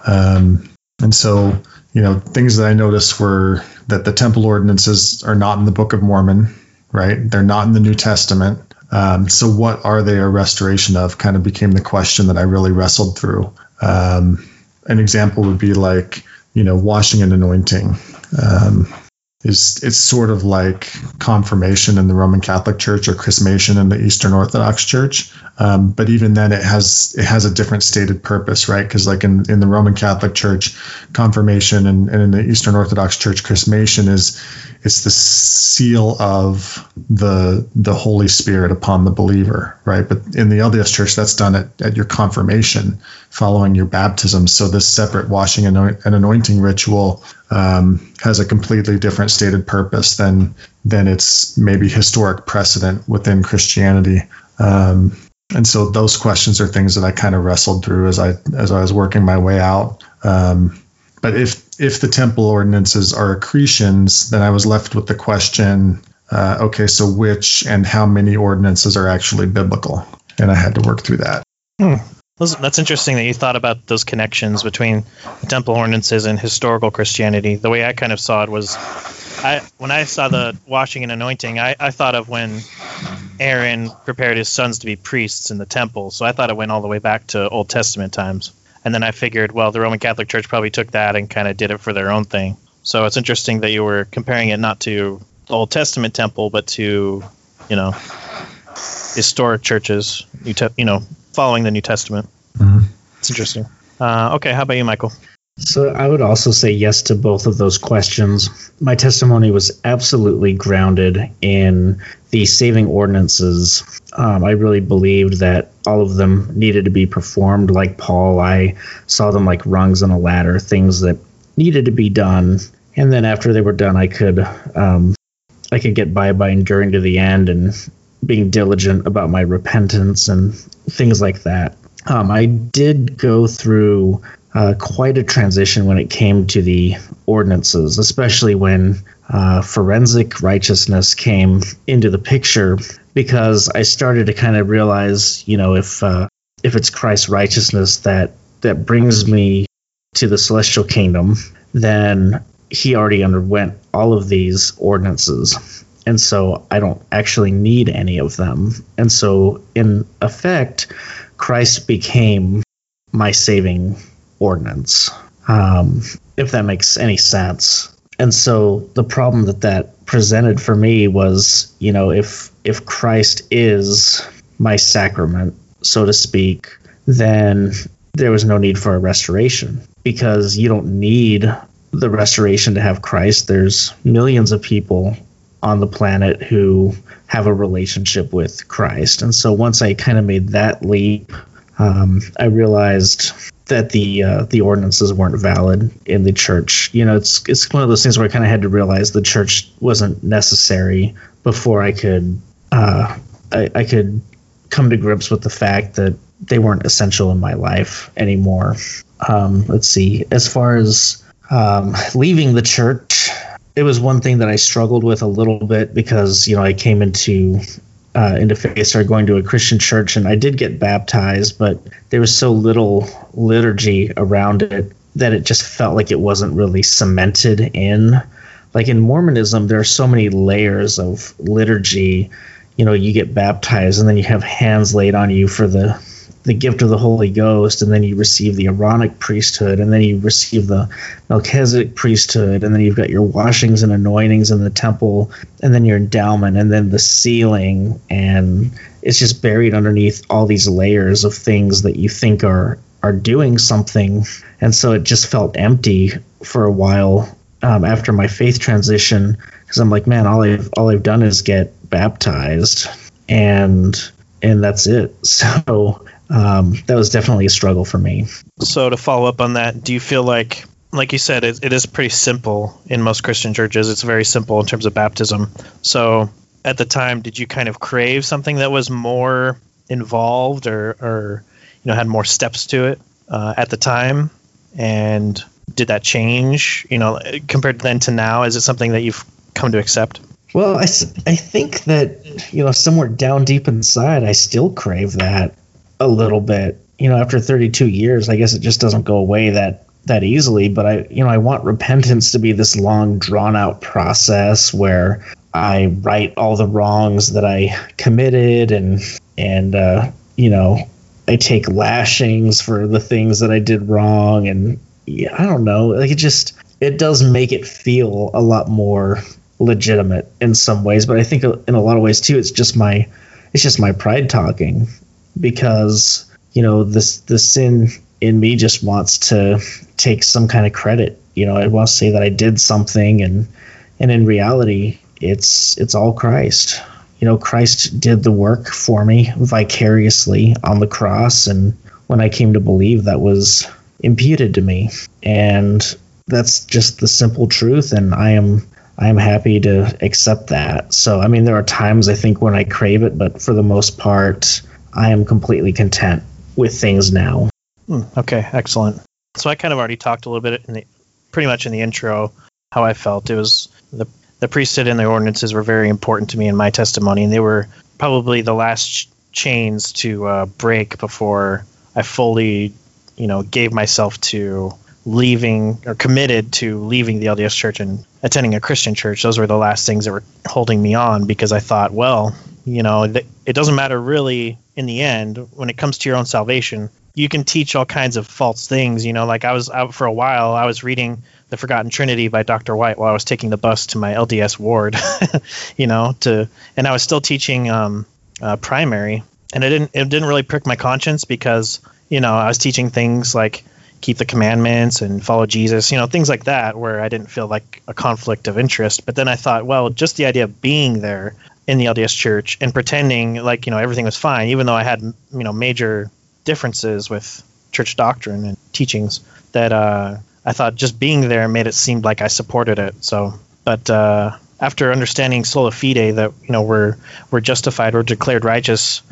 Um, and so, you know, things that I noticed were that the temple ordinances are not in the Book of Mormon, right? They're not in the New Testament. Um, so, what are they a restoration of? Kind of became the question that I really wrestled through. Um, an example would be like, you know, washing and anointing. Um, is it's sort of like confirmation in the Roman Catholic Church or chrismation in the Eastern Orthodox Church. Um, but even then, it has it has a different stated purpose, right? Because like in, in the Roman Catholic Church, confirmation and, and in the Eastern Orthodox Church, chrismation is it's the seal of the the Holy Spirit upon the believer, right? But in the LDS Church, that's done at, at your confirmation, following your baptism. So this separate washing and anointing ritual um, has a completely different stated purpose than than its maybe historic precedent within Christianity. Um, and so those questions are things that I kind of wrestled through as I as I was working my way out. Um, but if if the temple ordinances are accretions, then I was left with the question: uh, Okay, so which and how many ordinances are actually biblical? And I had to work through that. Hmm. That's interesting that you thought about those connections between temple ordinances and historical Christianity. The way I kind of saw it was, I when I saw the washing and anointing, I, I thought of when Aaron prepared his sons to be priests in the temple. So I thought it went all the way back to Old Testament times. And then I figured, well, the Roman Catholic Church probably took that and kind of did it for their own thing. So it's interesting that you were comparing it not to the Old Testament temple, but to, you know, historic churches, you, te- you know, following the New Testament. Mm-hmm. It's interesting. Uh, okay, how about you, Michael? So I would also say yes to both of those questions. My testimony was absolutely grounded in the saving ordinances. Um, I really believed that all of them needed to be performed like Paul. I saw them like rungs on a ladder, things that needed to be done. And then after they were done, I could um, I could get by by enduring to the end and being diligent about my repentance and things like that. Um, I did go through uh, quite a transition when it came to the ordinances, especially when uh, forensic righteousness came into the picture, because I started to kind of realize, you know, if uh, if it's Christ's righteousness that that brings me to the celestial kingdom, then he already underwent all of these ordinances and so I don't actually need any of them. And so, in effect, Christ became my saving ordinance, um, if that makes any sense. And so, the problem that that presented for me was, you know, if if Christ is my sacrament, so to speak, then there was no need for a restoration because you don't need the restoration to have Christ. There's millions of people on the planet who have a relationship with Christ. And so once I kind of made that leap, um, I realized that the uh, the ordinances weren't valid in the church. You know, it's it's one of those things where I kind of had to realize the church wasn't necessary before I could uh, I, I could come to grips with the fact that they weren't essential in my life anymore. Um, let's see. As far as um, leaving the church, it was one thing that I struggled with a little bit because you know I came into uh, into faith, started going to a Christian church, and I did get baptized, but there was so little liturgy around it that it just felt like it wasn't really cemented in. Like in Mormonism, there are so many layers of liturgy. You know, you get baptized, and then you have hands laid on you for the the gift of the Holy Ghost, and then you receive the Aaronic priesthood, and then you receive the Melchizedek priesthood, and then you've got your washings and anointings in the temple, and then your endowment, and then the sealing, and it's just buried underneath all these layers of things that you think are are doing something, and so it just felt empty for a while um, after my faith transition because I'm like, man, all I've all I've done is get baptized, and and that's it. *laughs* So um, that was definitely a struggle for me. So to follow up on that, do you feel like, like you said, it, it is pretty simple in most Christian churches? It's very simple in terms of baptism. So at the time, did you kind of crave something that was more involved or, or you know, had more steps to it uh, at the time? And did that change, you know, compared then to now? Is it something that you've come to accept? Well, I, I think that, you know, somewhere down deep inside, I still crave that a little bit. you know, after 32 years, I guess it just doesn't go away that that easily. But I, you know, I want repentance to be this long, drawn out process where I right all the wrongs that I committed, and and uh, you know, I take lashings for the things that I did wrong, and yeah, I don't know, like it just it does make it feel a lot more legitimate in some ways, but I think in a lot of ways too, it's just my it's just my pride talking because you know this the sin in me just wants to take some kind of credit. You know, I want to say that I did something, and and in reality, it's it's all Christ. You know, Christ did the work for me vicariously on the cross, and when I came to believe, that was imputed to me, and that's just the simple truth. And I am I am happy to accept that. So, I mean, there are times I think when I crave it, but for the most part, I am completely content with things now. Hmm, okay, excellent. So I kind of already talked a little bit in the, pretty much in the intro, how I felt. It was the the priesthood and the ordinances were very important to me in my testimony, and they were probably the last chains to uh, break before I fully, you know, gave myself to leaving or committed to leaving the LDS church and attending a Christian church. Those were the last things that were holding me on because I thought, well, you know, it doesn't matter really in the end when it comes to your own salvation. You can teach all kinds of false things. You know, like I was out for a while, I was reading The Forgotten Trinity by Dr. White while I was taking the bus to my LDS ward, *laughs* you know, to, and I was still teaching um, uh, primary. And it didn't, it didn't really prick my conscience because, you know, I was teaching things like, keep the commandments and follow Jesus, you know, things like that, where I didn't feel like a conflict of interest. But then I thought, well, just the idea of being there in the LDS church and pretending like, you know, everything was fine, even though I had, you know, major differences with church doctrine and teachings, that uh, I thought just being there made it seem like I supported it. So, but uh, after understanding sola fide, that, you know, we're, we're justified, we're declared righteous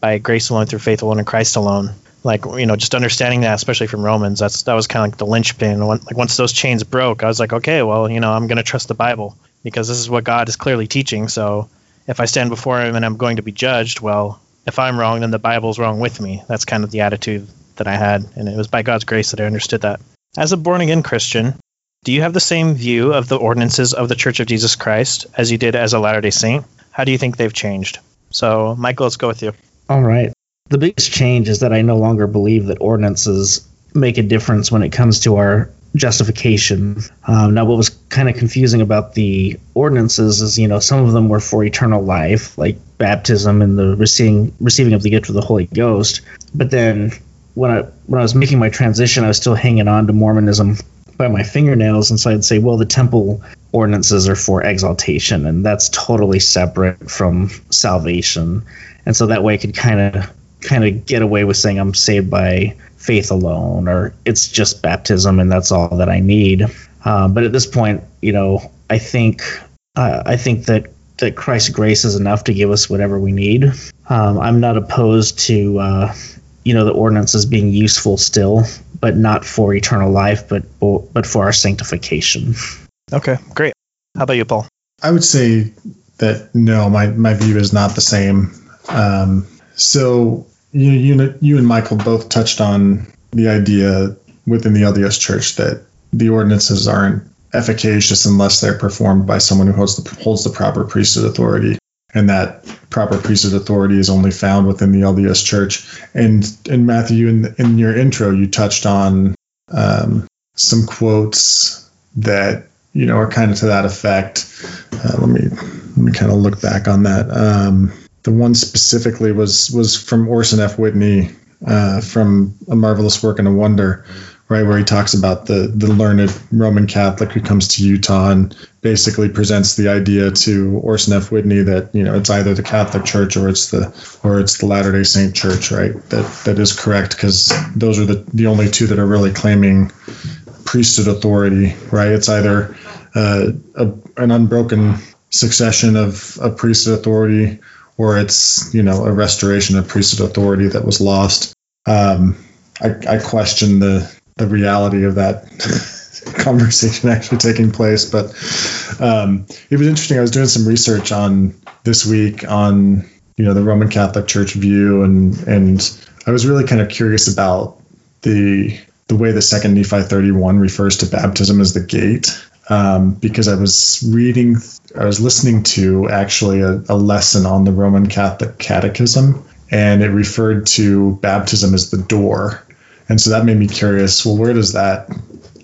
by grace alone through faith alone in Christ alone like you know just understanding that especially from romans that's that was kind of like the linchpin like once those chains broke i was like okay well you know i'm to trust the bible because this is what god is clearly teaching so if i stand before him and i'm going to be judged well if i'm wrong then the bible's wrong with me. That's kind of the attitude that i had and it was by god's grace that i understood that. As a born again christian do you have the same view of the ordinances of the church of jesus christ as you did as a latter day saint? How do you think they've changed? So michael let's go with you. All right. The biggest change is that I no longer believe that ordinances make a difference when it comes to our justification. Um, now, what was kind of confusing about the ordinances is, you know, some of them were for eternal life, like baptism and the receiving receiving of the gift of the Holy Ghost. But then, when I when I was making my transition, I was still hanging on to Mormonism by my fingernails, and so I'd say, well, the temple ordinances are for exaltation, and that's totally separate from salvation. And so that way, I could kind of kind of get away with saying I'm saved by faith alone, or it's just baptism and that's all that I need. Uh, but at this point, you know, I think uh, I think that that Christ's grace is enough to give us whatever we need. Um, I'm not opposed to uh, you know the ordinances being useful still, but not for eternal life, but but for our sanctification. Okay, great. How about you, Paul? I would say that no, my my view is not the same. Um, so you, you, you and Michael both touched on the idea within the LDS Church that the ordinances aren't efficacious unless they're performed by someone who holds the, holds the proper priesthood authority, and that proper priesthood authority is only found within the LDS Church. And and Matthew, in in your intro, you touched on um, some quotes that you know are kind of to that effect. Uh, let me let me kind of look back on that. Um, the one specifically was was from Orson F. Whitney uh, from A Marvelous Work and a Wonder, right, where he talks about the the learned Roman Catholic who comes to Utah and basically presents the idea to Orson F. Whitney that you know it's either the Catholic Church or it's the or it's the Latter Day Saint Church, right? That that is correct because those are the the only two that are really claiming priesthood authority, right? It's either uh, a, an unbroken succession of, of priesthood authority or it's you know a restoration of priesthood authority that was lost. Um, I, I question the the reality of that *laughs* conversation actually taking place, but um, it was interesting. I was doing some research on this week on you know the Roman Catholic Church view and and I was really kind of curious about the the way the second Nephi 31 refers to baptism as the gate, um, because I was reading, I was listening to actually a, a lesson on the Roman Catholic Catechism, and it referred to baptism as the door. And so that made me curious well, where does that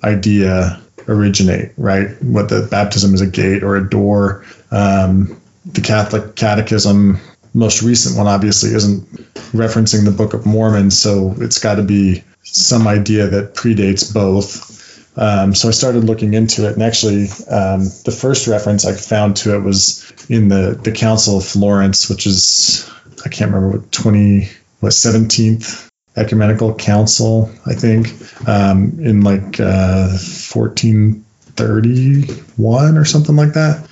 idea originate, right? What the baptism is a gate or a door. Um, the Catholic Catechism, most recent one, obviously isn't referencing the Book of Mormon, so it's got to be some idea that predates both. Um, so I started looking into it, and actually, um, the first reference I found to it was in the the Council of Florence, which is I can't remember what twenty what seventeenth ecumenical council, I think, um, in like uh, fourteen thirty one or something like that.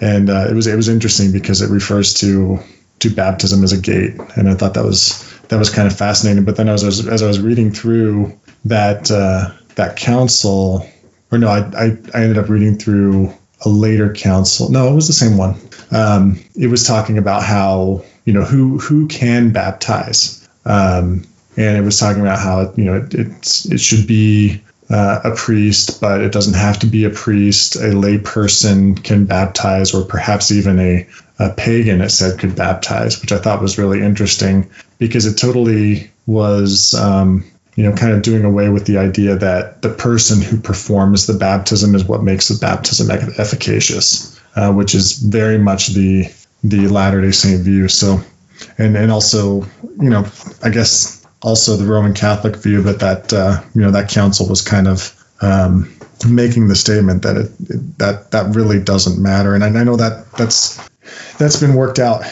And uh, it was it was interesting because it refers to to baptism as a gate, and I thought that was that was kind of fascinating. But then as I was as I was reading through that uh, that council, or no, I, I, I ended up reading through a later council. No, it was the same one. Um, it was talking about how you know who who can baptize, um, and it was talking about how you know it it's, it should be uh, a priest, but it doesn't have to be a priest. A lay person can baptize, or perhaps even a, a pagan, it said, could baptize, which I thought was really interesting because it totally was, um, you know, kind of doing away with the idea that the person who performs the baptism is what makes the baptism efficacious, uh, which is very much the the Latter Day Saint view. So, and and also, you know, I guess also the Roman Catholic view that that uh, you know that council was kind of um, making the statement that it, it, that that really doesn't matter. And I, I, know that that's that's been worked out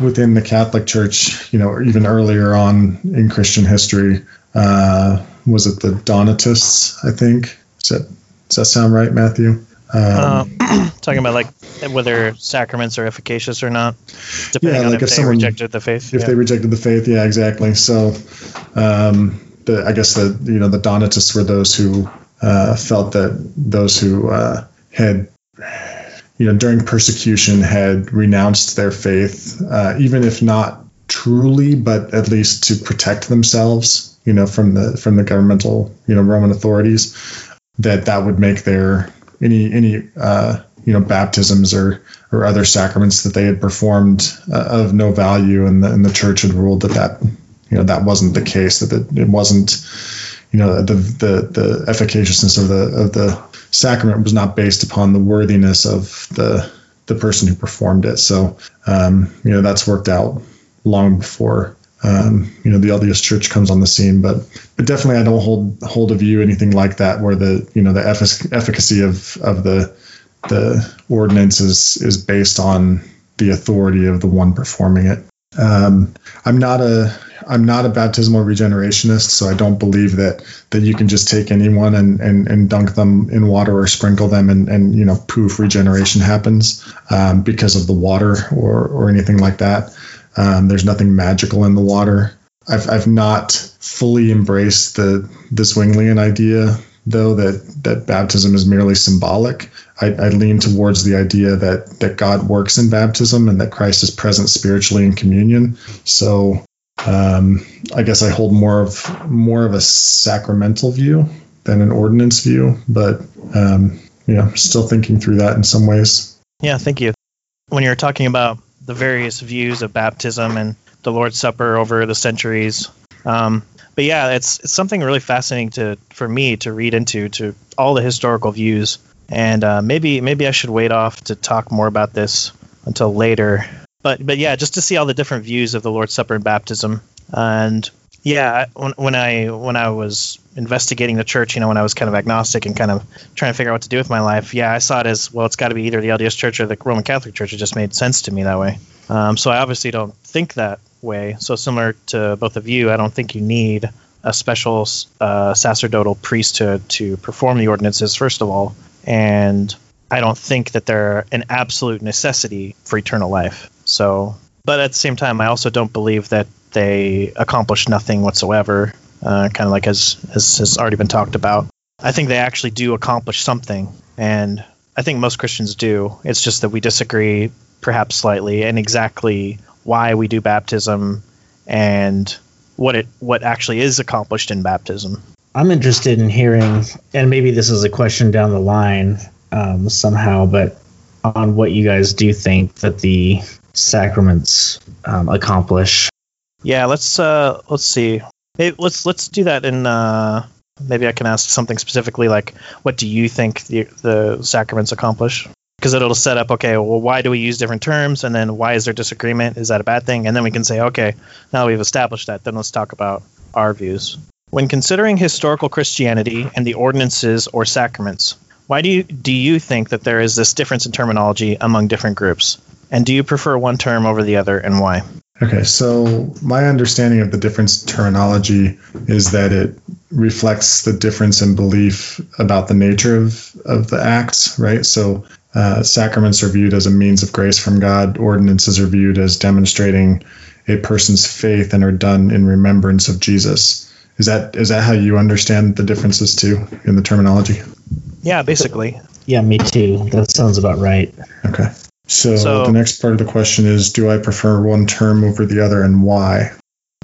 within the Catholic Church. You know, even earlier on in Christian history, uh, was it the Donatists? I think. Does that does that sound right, Matthew? Um, uh, *clears throat* talking about like whether sacraments are efficacious or not, depending yeah, on like if, if they someone, rejected the faith. If yeah. they rejected the faith, yeah, exactly. So, um, the, I guess the you know the Donatists were those who uh, felt that those who uh, had you know during persecution had renounced their faith, uh, even if not truly, but at least to protect themselves, you know, from the from the governmental you know Roman authorities, that that would make their any any uh, you know baptisms or or other sacraments that they had performed uh, of no value, and the, and the church had ruled that that you know that wasn't the case, that it, it wasn't you know the the the efficaciousness of the of the sacrament was not based upon the worthiness of the the person who performed it. So um, you know that's worked out long before um, you know the LDS Church comes on the scene. But but definitely I don't hold hold a view anything like that where the you know the effic- efficacy of of the the ordinance is is based on the authority of the one performing it. Um, I'm not a I'm not a baptismal regenerationist, so I don't believe that that you can just take anyone and, and, and dunk them in water or sprinkle them and, and you know poof regeneration happens um, because of the water or or anything like that. Um, there's nothing magical in the water. I've I've not fully embraced the the Zwinglian idea though that that baptism is merely symbolic. I, I, lean towards the idea that that God works in baptism and that Christ is present spiritually in communion. So um, I guess I hold more of more of a sacramental view than an ordinance view, but um, you know, still thinking through that in some ways. Yeah, thank you. When you're talking about the various views of baptism and the Lord's Supper over the centuries. Um, but yeah, it's it's something really fascinating to for me to read into to all the historical views. And uh, maybe maybe I should wait off to talk more about this until later. But but yeah, just to see all the different views of the Lord's Supper and baptism. And yeah, when, when I when I was investigating the church, you know, when I was kind of agnostic and kind of trying to figure out what to do with my life, yeah, I saw it as well. It's got to be either the LDS Church or the Roman Catholic Church. It just made sense to me that way. Um, so I obviously don't think that way. So similar to both of you, I don't think you need a special uh, sacerdotal priesthood to perform the ordinances. First of all, and I don't think that they're an absolute necessity for eternal life. So, but at the same time, I also don't believe that they accomplish nothing whatsoever uh, kind of like as, as has already been talked about. I think they actually do accomplish something, and I think most Christians do. It's just that we disagree, perhaps slightly, and exactly why we do baptism and what it what actually is accomplished in baptism. I'm interested in hearing, and maybe this is a question down the line um, somehow, but on what you guys do think that the sacraments um, accomplish. Yeah, let's uh, let's see. Maybe let's let's do that in. Uh, maybe I can ask something specifically like, what do you think the the sacraments accomplish? Because it'll set up, okay, well, why do we use different terms, and then why is there disagreement? Is that a bad thing? And then we can say, okay, now we've established that. Then let's talk about our views. When considering historical Christianity and the ordinances or sacraments, why do you do you think that there is this difference in terminology among different groups? And do you prefer one term over the other, and why? Okay, so my understanding of the difference terminology is that it reflects the difference in belief about the nature of, of the acts, right? So uh, sacraments are viewed as a means of grace from God, ordinances are viewed as demonstrating a person's faith and are done in remembrance of Jesus. Is that is that how you understand the differences too in the terminology? Yeah, basically. Yeah, me too. That sounds about right. Okay. So, So- the next part of the question is do I prefer one term over the other and why?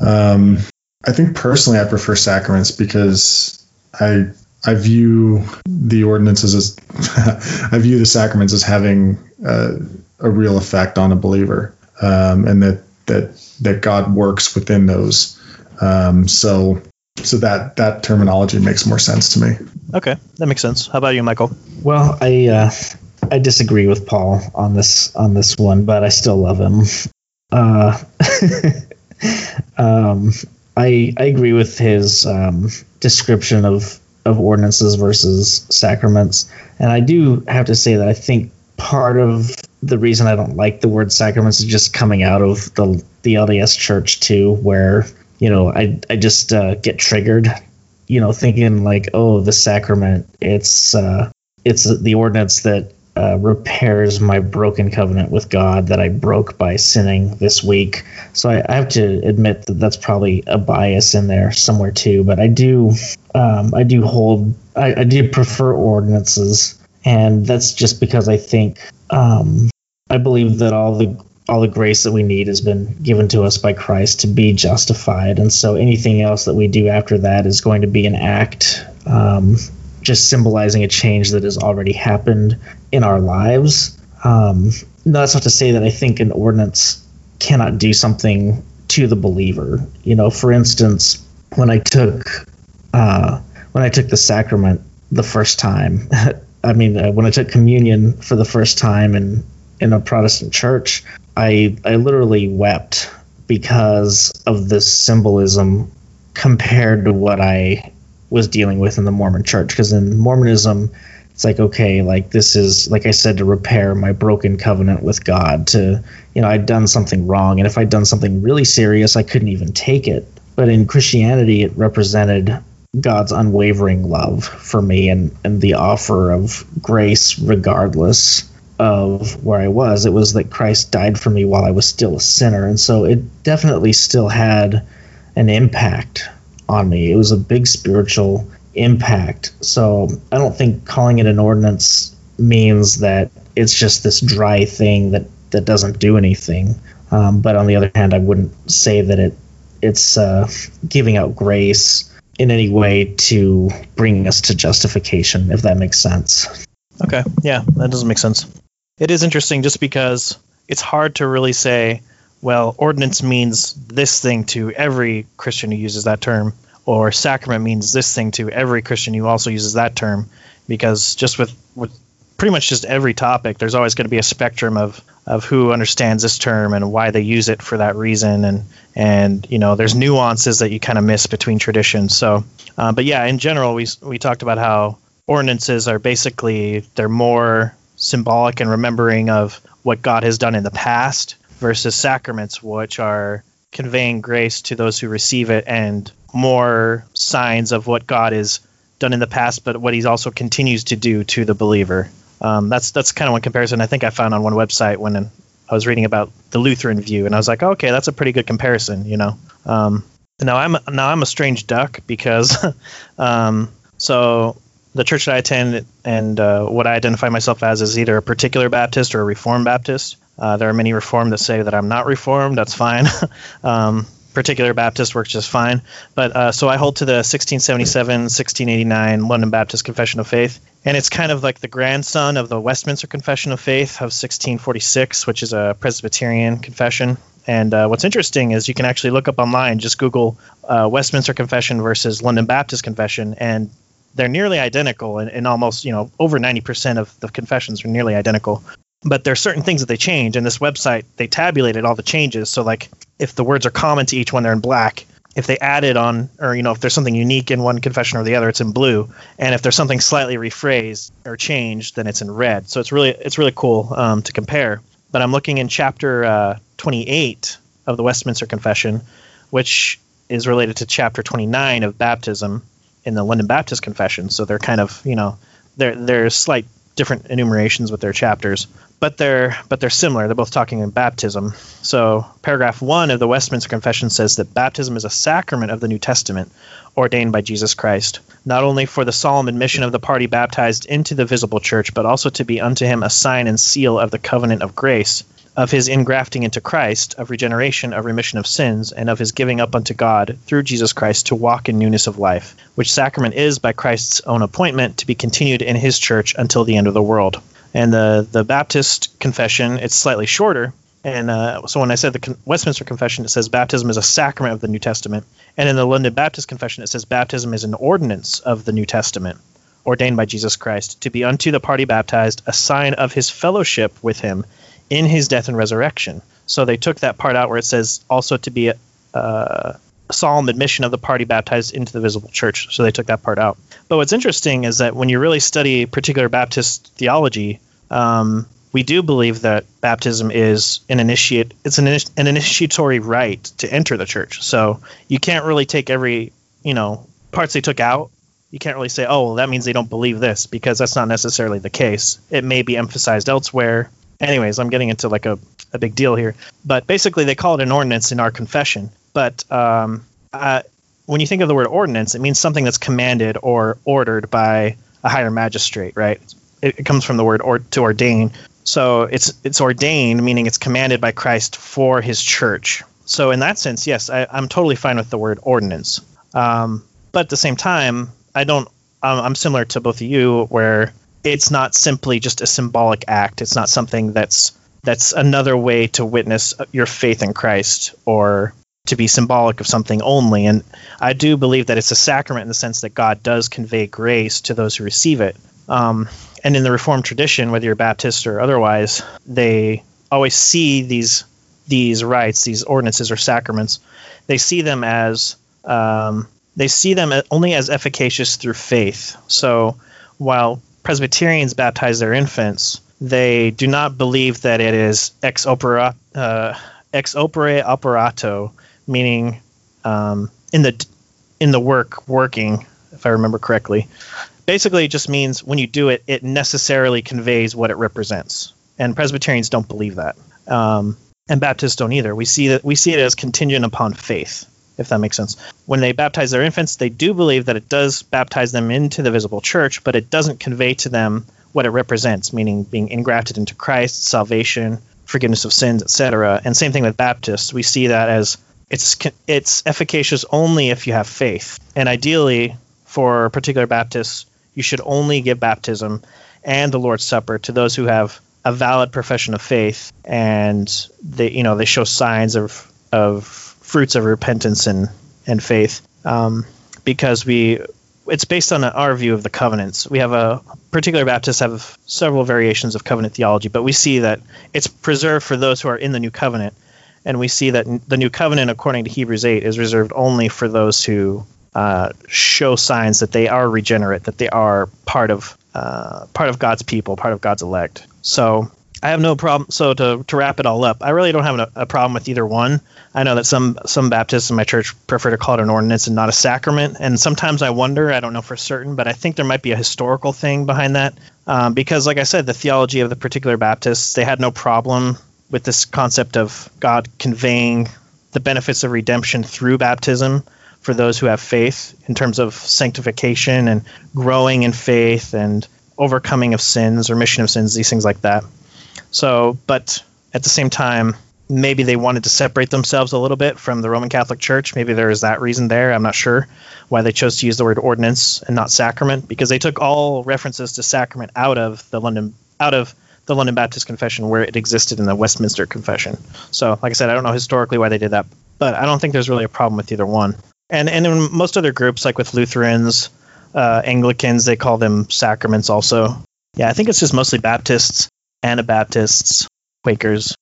Um, I think personally I prefer sacraments because I I view the ordinances as *laughs* I view the sacraments as having uh, a real effect on a believer, um, and that that that God works within those. Um, so so that that terminology makes more sense to me. Okay, that makes sense. How about you, Michael? Well, I uh, I disagree with Paul on this on this one, but I still love him. Uh, *laughs* um, I I agree with his um, description of of ordinances versus sacraments, and I do have to say that I think part of the reason I don't like the word sacraments is just coming out of the the LDS Church too, where you know I I just uh, get triggered, you know, thinking like, oh, the sacrament, it's uh, it's the ordinance that uh, repairs my broken covenant with God that I broke by sinning this week. So I, I have to admit that that's probably a bias in there somewhere too. But I do, um, I do hold, I, I do prefer ordinances, and that's just because I think um, I believe that all the all the grace that we need has been given to us by Christ to be justified, and so anything else that we do after that is going to be an act. Um, just symbolizing a change that has already happened in our lives. Um, that's not to say that I think an ordinance cannot do something to the believer. You know, for instance, when I took uh, when I took the sacrament the first time, *laughs* I mean, uh, when I took communion for the first time in in a Protestant church, I I literally wept because of the symbolism compared to what I was dealing with in the Mormon church. Because in Mormonism, it's like, okay, like this is, like I said, to repair my broken covenant with God. To, you know, I'd done something wrong. And if I'd done something really serious, I couldn't even take it. But in Christianity, it represented God's unwavering love for me and, and the offer of grace regardless of where I was. It was that Christ died for me while I was still a sinner. And so it definitely still had an impact on me. It was a big spiritual impact. So I don't think calling it an ordinance means that it's just this dry thing that, that doesn't do anything. Um, but on the other hand, I wouldn't say that it it's uh, giving out grace in any way to bring us to justification, if that makes sense. Okay, yeah, that doesn't make sense. It is interesting just because it's hard to really say, well, ordinance means this thing to every Christian who uses that term, or sacrament means this thing to every Christian who also uses that term, because just with, with pretty much just every topic, there's always going to be a spectrum of, of who understands this term and why they use it for that reason, and and you know there's nuances that you kind of miss between traditions. So, uh, but yeah, in general, we we talked about how ordinances are basically they're more symbolic and remembering of what God has done in the past versus sacraments, which are conveying grace to those who receive it and more signs of what God has done in the past, but what He's also continues to do to the believer. Um, that's that's kind of one comparison I think I found on one website when I was reading about the Lutheran view, and I was like, okay, that's a pretty good comparison, you know. Um, now I'm now I'm a strange duck because, *laughs* um, so the church that I attend and uh, what I identify myself as is either a particular Baptist or a Reformed Baptist. Uh, there are many Reformed that say that I'm not Reformed. That's fine. *laughs* um, particular Baptist works just fine. But uh, so I hold to the 1677, 1689 London Baptist Confession of Faith, and it's kind of like the grandson of the Westminster Confession of Faith of 1646, which is a Presbyterian confession. And uh, what's interesting is you can actually look up online, just Google uh, Westminster Confession versus London Baptist Confession, and they're nearly identical, and, and almost you know over 90% of the confessions are nearly identical but there are certain things that they change and this website they tabulated all the changes. So like if the words are common to each one they're in black. If they added on or you know if there's something unique in one confession or the other it's in blue. And if there's something slightly rephrased or changed then it's in red. So it's really it's really cool um, to compare. But i'm looking in chapter uh, 28 of the westminster confession which is related to chapter 29 of baptism in the london baptist confession. So they're kind of you know there there's slight different enumerations with their chapters but they're but they're similar. They're both talking in baptism. So paragraph one of the Westminster Confession says that baptism is a sacrament of the New Testament, ordained by Jesus Christ, not only for the solemn admission of the party baptized into the visible church, but also to be unto him a sign and seal of the covenant of grace, of his ingrafting into Christ, of regeneration, of remission of sins, and of his giving up unto God through Jesus Christ to walk in newness of life, which sacrament is by Christ's own appointment to be continued in his church until the end of the world. And the the Baptist confession, it's slightly shorter. And uh, so when I said the Westminster Confession, it says baptism is a sacrament of the New Testament. And in the London Baptist Confession, it says baptism is an ordinance of the New Testament, ordained by Jesus Christ, to be unto the party baptized a sign of his fellowship with him in his death and resurrection. So they took that part out where it says also to be a, uh, solemn admission of the party baptized into the visible church. So they took that part out. But what's interesting is that when you really study particular Baptist theology, um, we do believe that baptism is an initiate it's an, an initiatory rite to enter the church. So you can't really take every you know parts they took out. You can't really say, oh, well, that means they don't believe this because that's not necessarily the case. It may be emphasized elsewhere. Anyways, I'm getting into like a, a big deal here. But basically, they call it an ordinance in our confession. But um, uh, when you think of the word ordinance, it means something that's commanded or ordered by a higher magistrate, right? It, it comes from the word or, to ordain. So it's it's ordained, meaning it's commanded by Christ for His church. So in that sense, yes, I, am totally fine with the word ordinance. Um, but at the same time, I don't. I'm similar to both of you, where it's not simply just a symbolic act. It's not something that's that's another way to witness your faith in Christ or to be symbolic of something only. And I do believe that it's a sacrament in the sense that God does convey grace to those who receive it. Um, and in the Reformed tradition, whether you're Baptist or otherwise, they always see these these rites, these ordinances or sacraments, they see them as um, they see them only as efficacious through faith. So while Presbyterians baptize their infants, they do not believe that it is ex opera uh, ex opere operato meaning um, in the in the work working, if I remember correctly. Basically, it just means when you do it, it necessarily conveys what it represents. And Presbyterians don't believe that, um, and Baptists don't either. We see that we see it as contingent upon faith, if that makes sense. When they baptize their infants, they do believe that it does baptize them into the visible church, but it doesn't convey to them what it represents, meaning being engrafted into Christ, salvation, forgiveness of sins, etc. And same thing with Baptists. We see that as it's it's efficacious only if you have faith, and ideally for particular Baptists, you should only give baptism and the Lord's Supper to those who have a valid profession of faith and they you know they show signs of of fruits of repentance and and faith um, because we it's based on our view of the covenants. We have a particular Baptists have several variations of covenant theology, but we see that it's preserved for those who are in the new covenant and we see that the new covenant, according to Hebrews 8, is reserved only for those who uh, show signs that they are regenerate, that they are part of uh, part of God's people, part of God's elect. So I have no problem. So to, to wrap it all up, I really don't have a, a, problem with either one. I know that some some Baptists in my church prefer to call it an ordinance and not a sacrament, and sometimes I wonder. I don't know for certain, but I think there might be a historical thing behind that, um, because, like I said, the theology of the particular Baptists, they had no problem with this concept of God conveying the benefits of redemption through baptism for those who have faith in terms of sanctification and growing in faith and overcoming of sins, or mission of sins, these things like that. So, but at the same time, maybe they wanted to separate themselves a little bit from the Roman Catholic Church. Maybe there is that reason there. I'm not sure why they chose to use the word ordinance and not sacrament because they took all references to sacrament out of the London out of the London Baptist Confession where it existed in the Westminster Confession. So, like I said, I don't know historically why they did that, but I don't think there's really a problem with either one. And and in most other groups, like with Lutherans, uh, Anglicans, they call them sacraments also. Yeah, I think it's just mostly Baptists, Anabaptists, Quakers.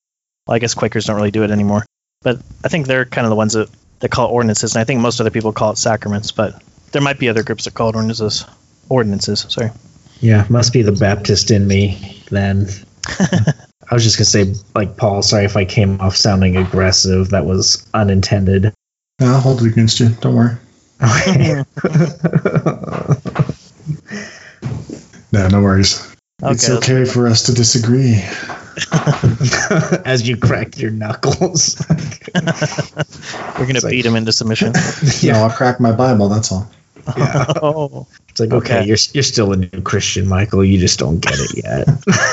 Well, I guess Quakers don't really do it anymore, but I think they're kind of the ones that, that call it ordinances, and I think most other people call it sacraments, but there might be other groups that call it ordinances. Ordinances, sorry. Yeah, must be the Baptist in me then. *laughs* I was just gonna say, like Paul. Sorry if I came off sounding aggressive. That was unintended. No, I'll hold it against you. Don't worry. *laughs* *laughs* no, no worries. It's Okay, okay for us to disagree. *laughs* As you crack your knuckles. *laughs* We're gonna It's like- beat him into submission. *laughs* No, I'll crack my Bible. That's all. yeah. oh, It's like, okay, Okay. you're you're still a new Christian, Michael. You just don't get it yet.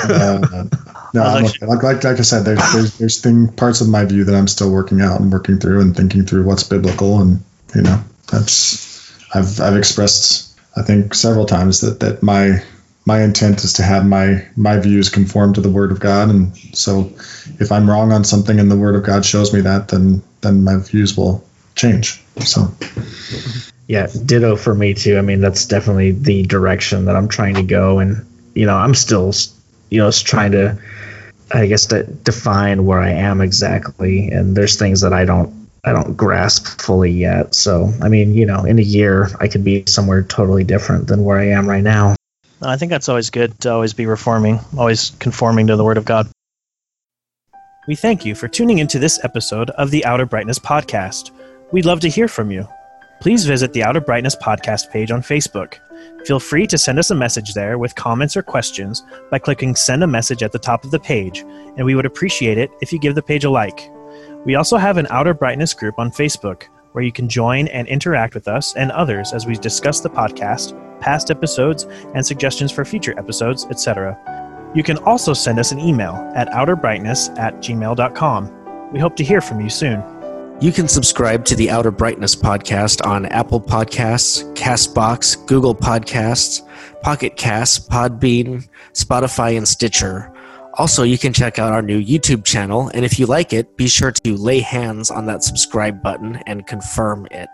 Uh, no, I'm okay. like, like like I said, there's there's, there's thing parts of my view that I'm still working out and working through and thinking through what's biblical, and you know, that's I've I've expressed I think several times that that my my intent is to have my my views conform to the Word of God, and so if I'm wrong on something and the Word of God shows me that, then then my views will change. So yeah, ditto for me too. I mean, that's definitely the direction that I'm trying to go, and you know, I'm still, you know, trying to, I guess, to define where I am exactly. And there's things that I don't, I don't grasp fully yet. So, I mean, you know, in a year, I could be somewhere totally different than where I am right now. I think that's always good to always be reforming, always conforming to the Word of God. We thank you for tuning into this episode of the Outer Brightness Podcast. We'd love to hear from you. Please visit the Outer Brightness Podcast page on Facebook. Feel free to send us a message there with comments or questions by clicking Send a Message at the top of the page, and we would appreciate it if you give the page a like. We also have an Outer Brightness group on Facebook where you can join and interact with us and others as we discuss the podcast, past episodes, and suggestions for future episodes, etc. You can also send us an email at outerbrightness at gmail.com. We hope to hear from you soon. You can subscribe to the Outer Brightness podcast on Apple Podcasts, Castbox, Google Podcasts, Pocket Casts, Podbean, Spotify, and Stitcher. Also, you can check out our new YouTube channel, and if you like it, be sure to lay hands on that subscribe button and confirm it.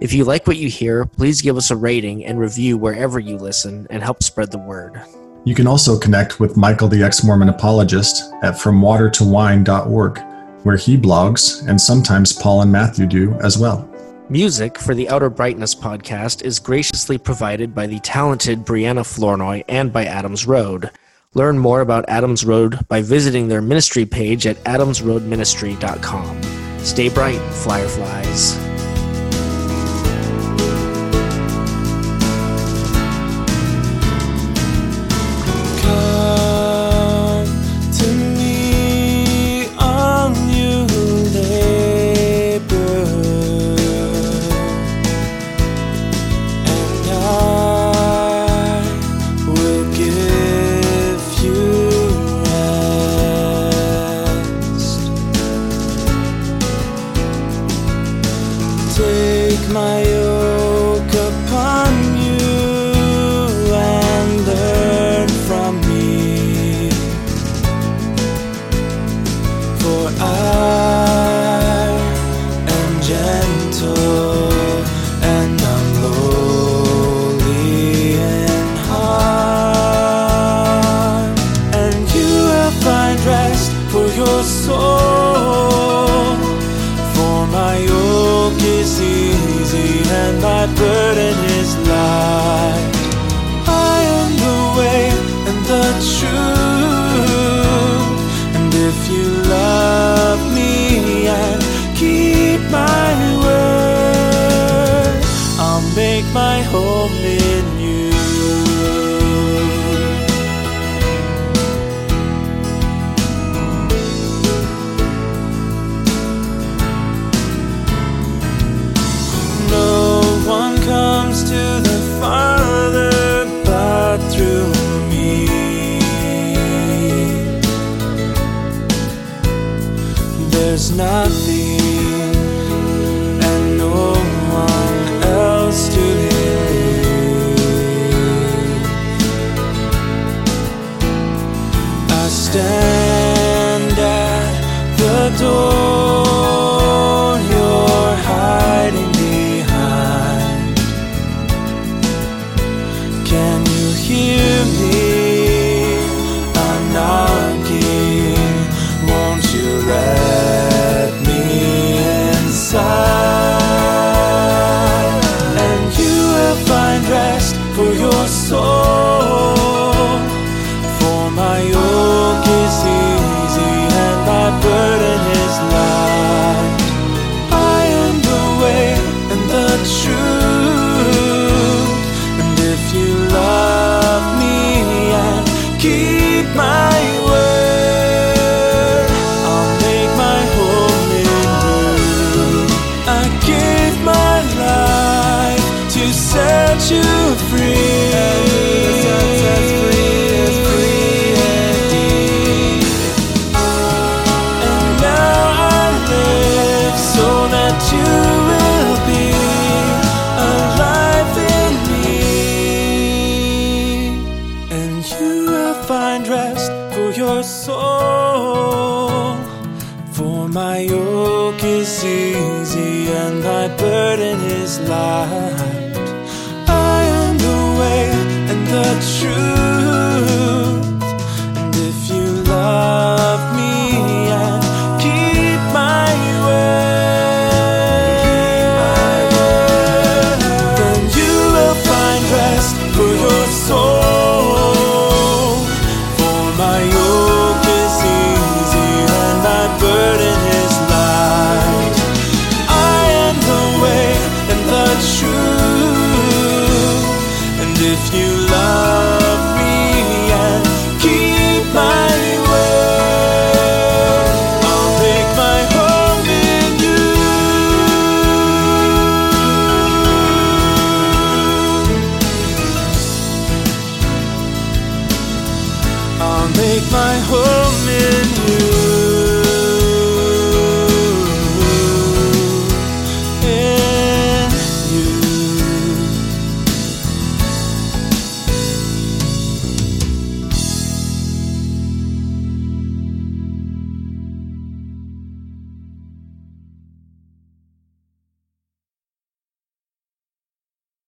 If you like what you hear, please give us a rating and review wherever you listen and help spread the word. You can also connect with Michael the Ex Mormon Apologist at FromWaterToWine.org, where he blogs, and sometimes Paul and Matthew do as well. Music for the Outer Brightness podcast is graciously provided by the talented Brianna Flournoy and by Adams Road. Learn more about Adams Road by visiting their ministry page at adamsroadministry.com. Stay bright, fireflies.